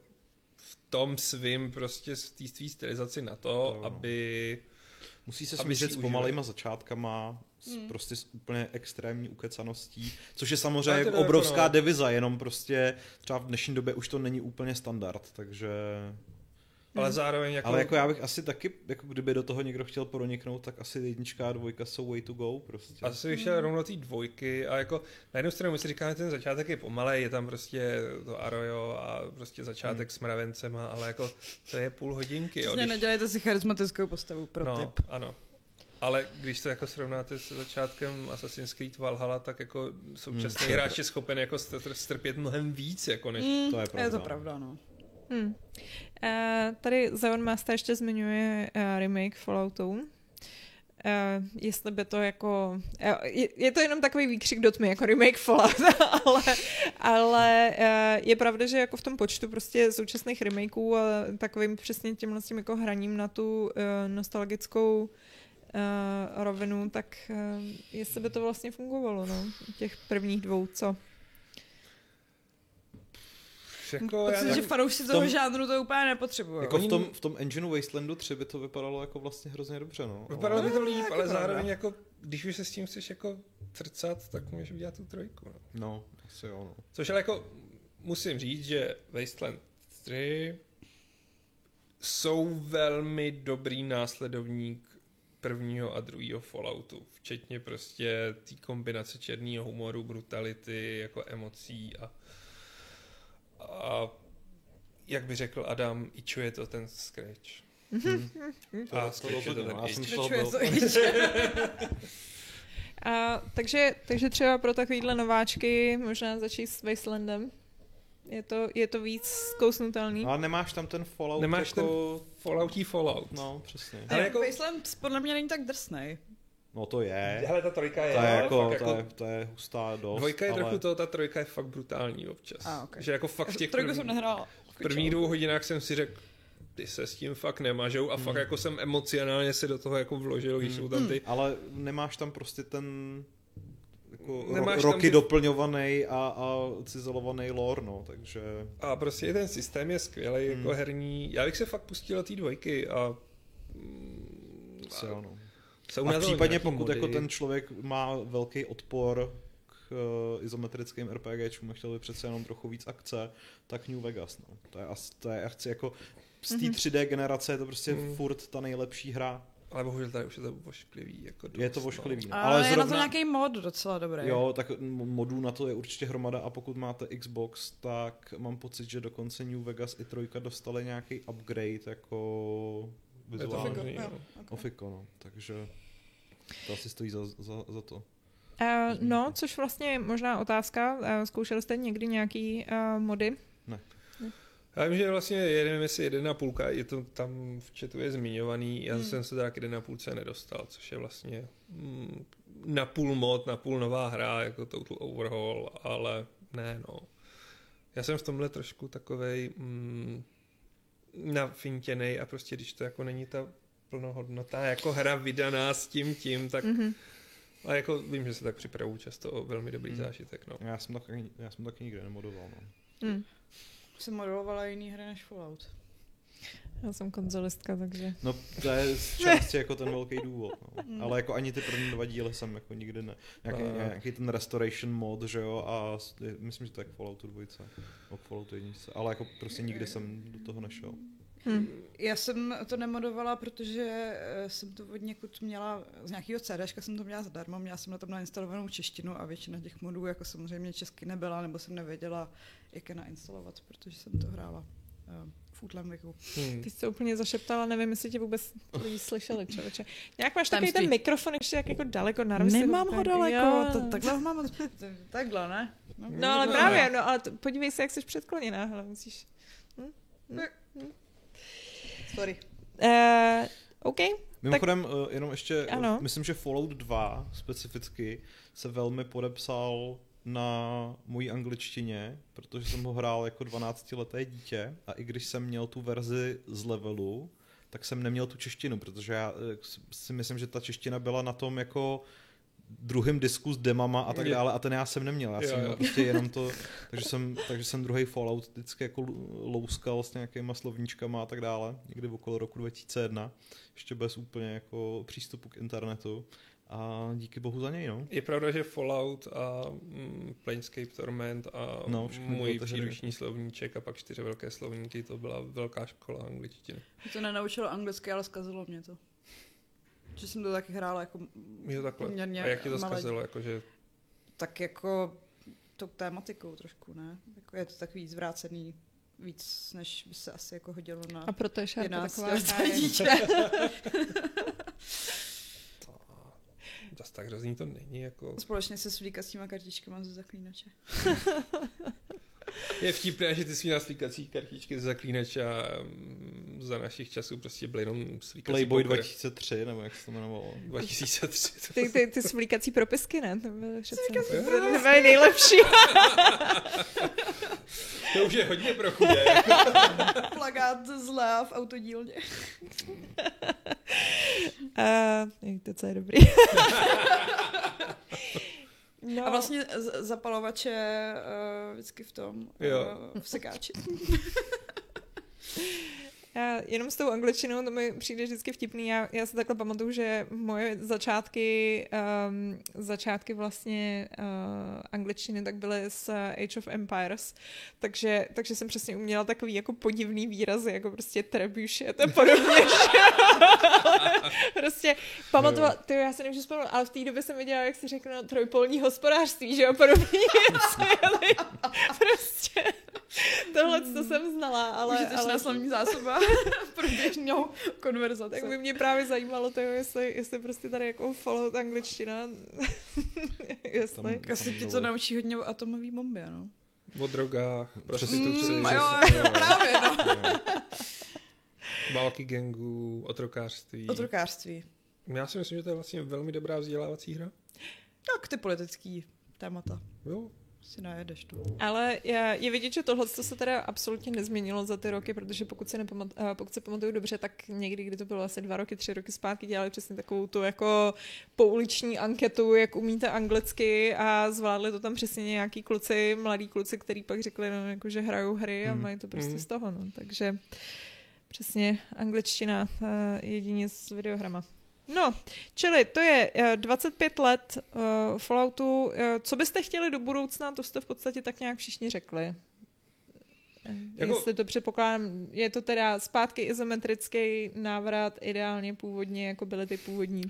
v tom svým prostě v té svý stylizaci na to, To jo. aby Musí se smířit s pomalejma začátkama, s, Hmm. prostě s úplně extrémní ukecaností, což je samozřejmě teda obrovská jako no. deviza, jenom prostě třeba v dnešní době už to není úplně standard, takže... ale zároveň jako, Ale jako já bych asi taky, jako kdyby do toho někdo chtěl proniknout, tak asi jednička a dvojka jsou way to go prostě. asi bych šel rovnou do té dvojky a jako na jednu stranu my si říkáme, ten začátek je pomalej, je tam prostě to Arroyo a prostě začátek s mravencema, ale jako to je půl hodinky. Jo, Přesně když- nedělejte si charismatickou postavu pro no, tip. ano. Ale když to jako srovnáte s začátkem Assassin's Creed Valhalla, tak jako současný Hmm. hráč je schopen jako str- strpět mnohem víc, jako než... Mm, to je Je pravda. to pravda, no. Hmm. Uh, tady Zeon Master ještě zmiňuje uh, remake Falloutu. Uh, jestli by to jako... Je, je to jenom takový výkřik do tmy, jako remake Fallout, (laughs) ale, ale uh, je pravda, že jako v tom počtu prostě současných remakeů a takovým přesně tímhle tím jako hraním na tu uh, nostalgickou uh, rovinu, tak uh, jestli by to vlastně fungovalo, no, těch prvních dvou, co? Jako, já Myslím, že fanoušci v toho tom- žánru to úplně nepotřebují. Jako v tom, v tom engineu Wastelandu 3 by to vypadalo jako vlastně hrozně dobře, no. vypadalo by to líp, jako ale pravda. zároveň jako, když už se s tím chceš jako trcat, tak můžeš udělat tu trojku. No. No, asi jo, no. Což ale jako musím říct, že Wasteland 3 jsou velmi dobrý následovník prvního a druhého Falloutu, včetně prostě té kombinace černého humoru, brutality, jako emocí a, a jak by řekl Adam, ičuje to ten Scratch. To, A to Scratch je to ten no. Já jsem byl, to i- (laughs) A, takže, takže třeba pro takovýhle nováčky možná začít s Wastelandem. Je to, je to víc zkousnutelný. ale nemáš tam ten Fallout Nemáš jako... Falloutí Fallout. No, přesně. Ale jako-. Wasteland podle mě není tak drsnej. No to je. Hele, ta trojka je, To je ale jako, fakt to je, to je hustá dost, Dvojka je ale... trochu to, ta trojka je fakt brutální občas. A, ok. Že jako fakt v těch Trojku první, jsem nehrála. v prvních dvou hodinách jsem si řekl, ty se s tím fakt nemažou a fakt jako jsem emocionálně se do toho jako vložil, když jsou tam ty Ale nemáš tam prostě ten jako Nemáš ro- tam roky ty- doplňovaný a, a cizelovaný lore, no, takže... a prostě ten systém je skvělý, jako herní. Já bych se fakt pustil do té dvojky a Se, jo, no. Jsou A nějaký pokud mody. jako ten člověk má velký odpor k uh, izometrickým RPGčům a chtěl by přece jenom trochu víc akce, tak New Vegas, no. To je, to je chci jako z té 3D generace je to prostě Mhm. furt ta nejlepší hra. Ale bohužel tady už je to vošklivý. Jako Je to dost, vošklivý. No. No. Ale, Ale je na to zrovna- nějaký mod docela dobrý. Jo, tak modů na to je určitě hromada a pokud máte Xbox, tak mám pocit, že dokonce New Vegas i trojka dostali nějaký upgrade jako vizuálně. možný, jo, no. ok. Ofiko, no. Takže to asi stojí za, za, za to. Uh, no, což vlastně je možná otázka. Uh, zkoušeli jste někdy nějaký uh, mody? Já vím, že vlastně jeden, jestli jeden a půlka, je to tam v chatu je zmiňovaný, já Hmm. jsem se teda k jeden a půlce nedostal, což je vlastně mm, na půl mod, na půl nová hra, jako total overhaul, ale ne no. Já jsem v tomhle trošku takovej mm, nafintěnej a prostě když to jako není ta plnohodnotná jako hra vydaná s tím tím, tak Mhm. a jako vím, že se tak připravuju často o velmi dobrý Hmm. zážitek, no. Já jsem taky, já jsem taky nikdy nemodoval, no. Hmm. Jsem modelovala jiný hry než Fallout. Já jsem konzolistka, takže... No to je z části jako ten velký důvod, no. Ale jako ani ty první dva díly jsem jako nikdy ne. Nějaký, A- nějaký ten restoration mod, že jo, a myslím, že to je k Falloutu dvojce, o Falloutu jedničce, ale jako prostě nikdy jsem do toho nešel. Hm. Já jsem to nemodovala, protože eh, jsem to od někud měla, z nějakého CDčka jsem to měla zadarmo, měla jsem na tom nainstalovanou češtinu a většina těch modů jako samozřejmě česky nebyla, nebo jsem nevěděla, jak je nainstalovat, protože jsem to hrála uh, v útlém věku. Hmm. Ty jsi to úplně zašeptala, nevím, jestli tě vůbec lidi slyšeli, člověče. Nějak máš takový ten mikrofon ještě jak jako daleko na Nemám ho daleko, Jo. to, takhle ho mám, (laughs) takhle, ne? No ale právě, no ale to, podívej se, jak jsi předkloněná, hele, musíš... Sorry. Uh, OK, Mimochodem, tak, jenom ještě, Ano. ano. myslím, že Fallout 2 specificky se velmi podepsal na mojí angličtině, protože jsem ho hrál jako 12-leté dítě a i když jsem měl tu verzi z levelu, tak jsem neměl tu češtinu, protože já eh, si myslím, že ta čeština byla na tom jako druhým disku s demama a tak dále a ten já jsem neměl, já Jo, jsem jo. měl prostě jenom to, takže jsem, takže jsem druhý Fallout vždycky jako louskal s nějakýma slovníčkama a tak dále, někdy okolo roku 2001, ještě bez úplně jako přístupu k internetu a díky bohu za něj, no. Je pravda, že Fallout a mm, Planescape Torment a No, můj příruční slovníček a pak čtyři velké slovníky, to byla velká škola angličtiny. Mě to nenaučilo anglicky, ale zkazilo mě to. Že jsem to taky hrála jako Jo, takhle. Poměrně a jak ti to malé- zkazilo? Jakože, tak jako tou tématikou trošku, ne? Jako je to takový zvrácený víc, než by se asi jako hodilo na a proto je šárka 11 taková, (laughs) dítě. (laughs) (laughs) zas tak hrozný to není. Jako... Společně se svlíkacíma kartičkama ze zaklínače. (laughs) Je vtipné, že ty svý naslíkací kartičky z zaklínače a mm, za našich časů prostě byly jenom slíkací Playboy poker. 2003, nebo jak se to jmenovalo. 2003. to Ty, ty, ty svlíkací propisky, ne? To byly přece Jo. to byly nejlepší. (laughs) To už je hodně pro chudé. Plagát zlá v autodílně. (laughs) Uh, to, co je dobrý. (laughs) no, A vlastně zapalovače uh, vždycky v tom, Jo. uh, v sekáči. (laughs) Já jenom s tou angličtinou, to mi přijde vždycky vtipný. Já, já si takhle pamatuju, že moje začátky, um, začátky vlastně uh, angličtiny tak byly z Age of Empires, takže, takže jsem přesně uměla takový jako podivný výrazy, jako prostě trebuchet a podobně. (laughs) prostě pamatovala, ty já se nemůžu vzpomenout, ale v té době jsem viděla, jak si řekl, no, trojpolní hospodářství, že jo, podobně (laughs) (laughs) prostě tohle, co jsem znala, ale, Ale, ale slovní zásoba (laughs) pro běžnou konverzaci. tak by mě právě zajímalo to, jestli, jestli prostě tady jako Fallout angličtina, (laughs) jestli... Tam- Asi ti to naučí hodně o atomové bombě, no. O drogách, prostituci, Mm, jo. právě, no. války gangů, otrokářství. Otrokářství. Já si myslím, že to je vlastně velmi dobrá vzdělávací hra. Tak ty politický témata Jo. Si najedeš tu. Ale je, je vidět, že tohle to se teda absolutně nezměnilo za ty roky, protože pokud si, nepamat, eh, pokud si pamatuju dobře, tak někdy, kdy to bylo asi dva roky, tři roky zpátky, dělali přesně takovou tu jako pouliční anketu, jak umíte anglicky a zvládli to tam přesně nějaký kluci, mladí kluci, který pak řekli, no, jako, že hrajou hry a Hmm. mají to prostě Hmm. z toho. No. Takže přesně angličtina eh, jedině s videohrama. No, čili to je eh, 25 let uh, Falloutu. Uh, co byste chtěli do budoucna, to jste v podstatě tak nějak všichni řekli. Eh, Jako- Jestli to předpokládám, je to teda zpátky izometrický návrat, ideálně původně, jako byly ty původní.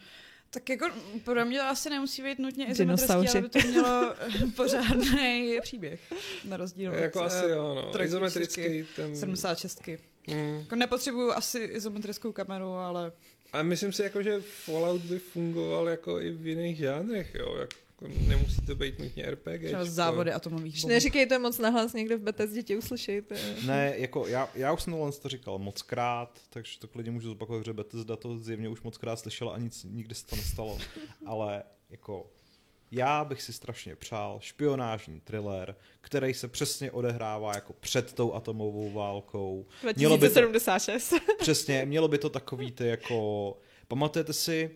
Tak jako pro mě to asi nemusí být nutně izometrický, ale by to mělo (laughs) pořádný příběh. Na rozdíl od jako asi eh, jo, no. Izometrický ten... 76. Mm. Jako nepotřebuju asi izometrickou kameru, ale A myslím si, jako, že Fallout by fungoval jako i v jiných žánrech, jo. Jako, nemusí to být nutně RPG. třeba závody atomových bomb. neříkejte moc nahlas někde v Bethesdě tě uslyší. To je... Ne, jako já, já už jsem tohle to říkal moc krát, takže to klidně můžu zopakovat, že Bethesda to zjevně už moc krát slyšela a nic, nikdy se to nestalo. Ale jako já bych si strašně přál špionážní thriller, který se přesně odehrává jako před tou atomovou válkou. Mělo by to- 2076. (laughs) Přesně, mělo by to takový ty jako... Pamatujete si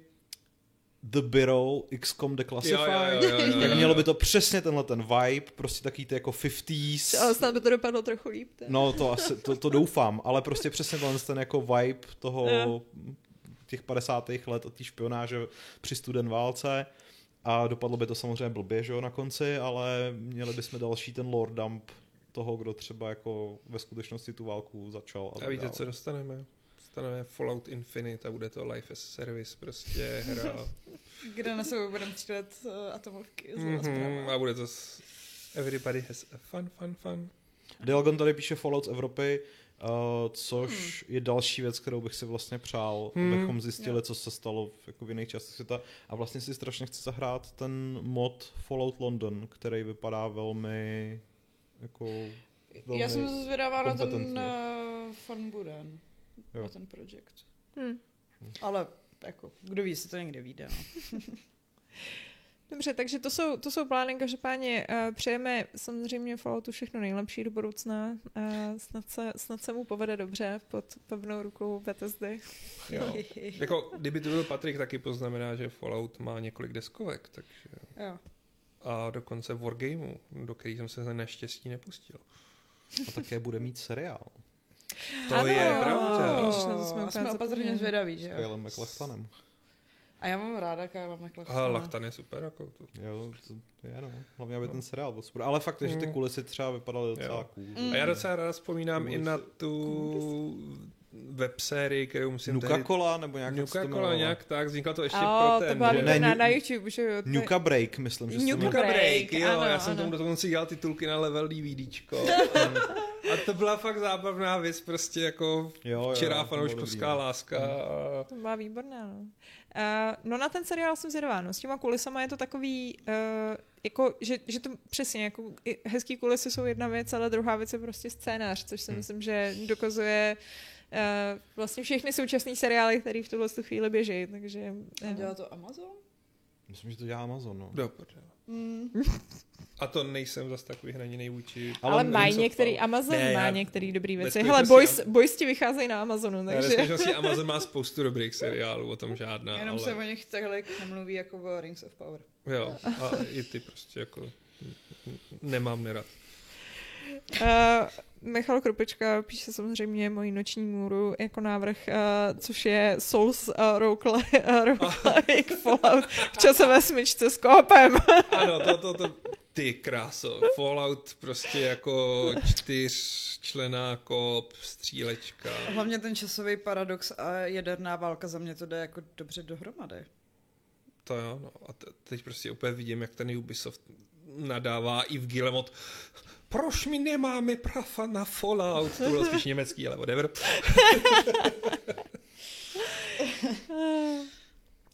The Bureau, XCOM Declassified. Jo, jo, jo, jo, jo, Tak mělo by to přesně tenhle ten vibe, prostě taký ty jako 50s. Ale snad by to dopadlo trochu líp. teda. No to asi, to, to doufám, ale prostě přesně tenhle ten jako vibe toho těch 50. let a té špionáže při studen válce a dopadlo by to samozřejmě blbě, že jo, na konci, ale měli bychom další ten lore dump toho, kdo třeba jako ve skutečnosti tu válku začal. A tak víte, dále. co dostaneme? Dostaneme Fallout Infinite a bude to Life as Service, prostě hra. (laughs) Kde na sebou budeme střílet uh, atomovky. Mhm, Mm-hmm. a bude to s... Everybody has a fun, fun, fun. Dialgon tady píše Fallout z Evropy, uh, což je další věc, kterou bych si vlastně přál, Hmm. abychom zjistili, Jo. co se stalo v, jako v jiných částech světa. A vlastně si strašně chci zahrát ten mod Fallout London, který vypadá velmi jako... velmi Já jsem zvědavá na ten uh, Fun Buren. Jo. Na ten projekt. Hm. Ale jako, kdo ví, jestli to někde vyjde. No. (laughs) Dobře, takže to jsou, to jsou plány. Každopádně uh, přejeme samozřejmě Falloutu všechno nejlepší do budoucna. Uh, snad, se, snad se mu povede dobře pod pevnou rukou Bethesdy. Jo. (laughs) Jako, kdyby to byl Patrik, taky poznamená, že Fallout má několik deskovek, takže... jo. A dokonce Wargameu, do kterých jsem se neštěstí nepustil. A také bude mít seriál To Ano. je pravda. Ježiš, na to jsme opatrně zvědaví, s že jo. Kylem McLachtanem. A já mám ráda Kyla A McLachlan. Lachtan je super, jako to. Jo, to je no. Hlavně, aby ten seriál byl super. Ale fakt je, že ty Mm. kulisy třeba vypadaly docela Jo. cool. Mm. A já docela rád vzpomínám To i na tu websérii, kterou musím Nuka tehdy... Cola, nebo nějak to Nuka Cola, nějak tak, vzniklo to ještě O, pro to ten... byla že- Ne, na, na YouTube, že jo. to Nuka Break, myslím, že to Nuka. Nuka Break, Break, jo, ano, já jsem ano. tomu dokonce dělal titulky na level DVDčko. a to byla fakt zábavná věc, prostě jako Jo, jo, to bylo fanouškovská no. láska. To byla výborná, no. Uh, no na ten seriál jsem zvědavá, no. S těma kulisama je to takový, uh, jako, že, že to přesně, jako hezký kulisy jsou jedna věc, ale druhá věc je prostě scénář, což si Hmm. myslím, že dokazuje uh, vlastně všechny současné seriály, které v tuhle tu chvíli běží, takže... A Uh, dělá to Amazon? Myslím, že to dělá Amazon, no. Do prdele. Mm. A to nejsem zas tak vyhraněný vůči... ale, ale mají Microsoft některý. Amazon Ne, má já- některé dobré ve věci. Hele, boys, Am- boys ti vycházejí na Amazonu, Ale ve takže... skutečnosti (laughs) Amazon má spoustu dobrých seriálů, o tom žádná, Jenom ale... se o nich takhle nemluví jako o Rings of Power. Jo, a i ty prostě jako nemám nerad. Uh, Michal Krupečka píše samozřejmě moji noční můru jako návrh, uh, což je Souls uh, roguelike, uh, (laughs) Fallout v časové smyčce s koopem. (laughs) Ano, to, to, to, ty kráso, Fallout prostě jako čtyřčlená kop, střílečka. Hlavně ten časový paradox a jaderná válka za mě to jde jako dobře dohromady. To jo, no. A te- teď prostě úplně vidím, jak ten Ubisoft nadává i v Guillemot. Proč my nemáme prafa na Fallout? To bylo spíš německý, ale whatever. (laughs)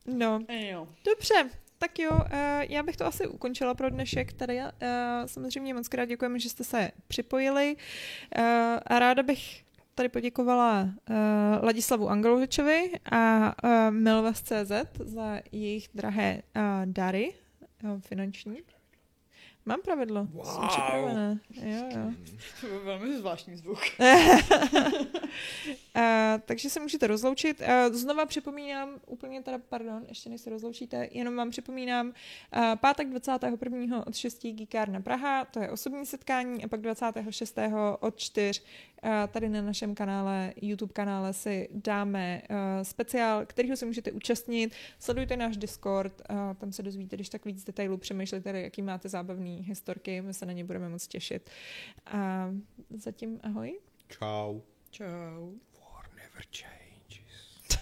No, Jo. dobře. Tak jo, uh, já bych to asi ukončila pro dnešek. Tady uh, samozřejmě moc krát děkujeme, že jste se připojili. Uh, a ráda bych tady poděkovala uh, Ladislavu Angelovičovi a uh, Milvas.cz za jejich drahé uh, dary uh, finanční. Mám pravidlo. Jsem Wow. připravená. Jo, jo. To byl velmi zvláštní zvuk. (laughs) Uh, takže se můžete rozloučit. Uh, znova připomínám, úplně teda, pardon, ještě než se rozloučíte, jenom vám připomínám, uh, pátek 21. od 6 Geekárna Praha, to je osobní setkání, a pak 26. od 4 uh, tady na našem kanále, YouTube kanále si dáme uh, speciál, kterýho se můžete účastnit. Sledujte náš Discord, uh, tam se dozvíte, když tak víc detailů, přemýšlejte, jaký máte historky, my se na ně budeme moc těšit. A zatím ahoj. Čau. Čau. War never changes.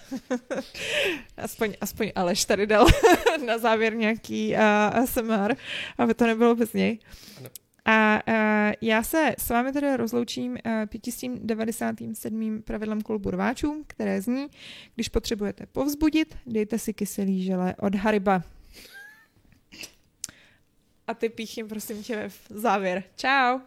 (laughs) Aspoň, aspoň Aleš tady dal (laughs) na závěr nějaký uh, ASMR, aby to nebylo bez něj. Ano. A uh, já se s vámi tedy rozloučím uh, 597. pravidlem klubu rváčů, které zní, když potřebujete povzbudit, dejte si kyselý žele od Hariba. A ty píchni prosím tě v závěr. Čau.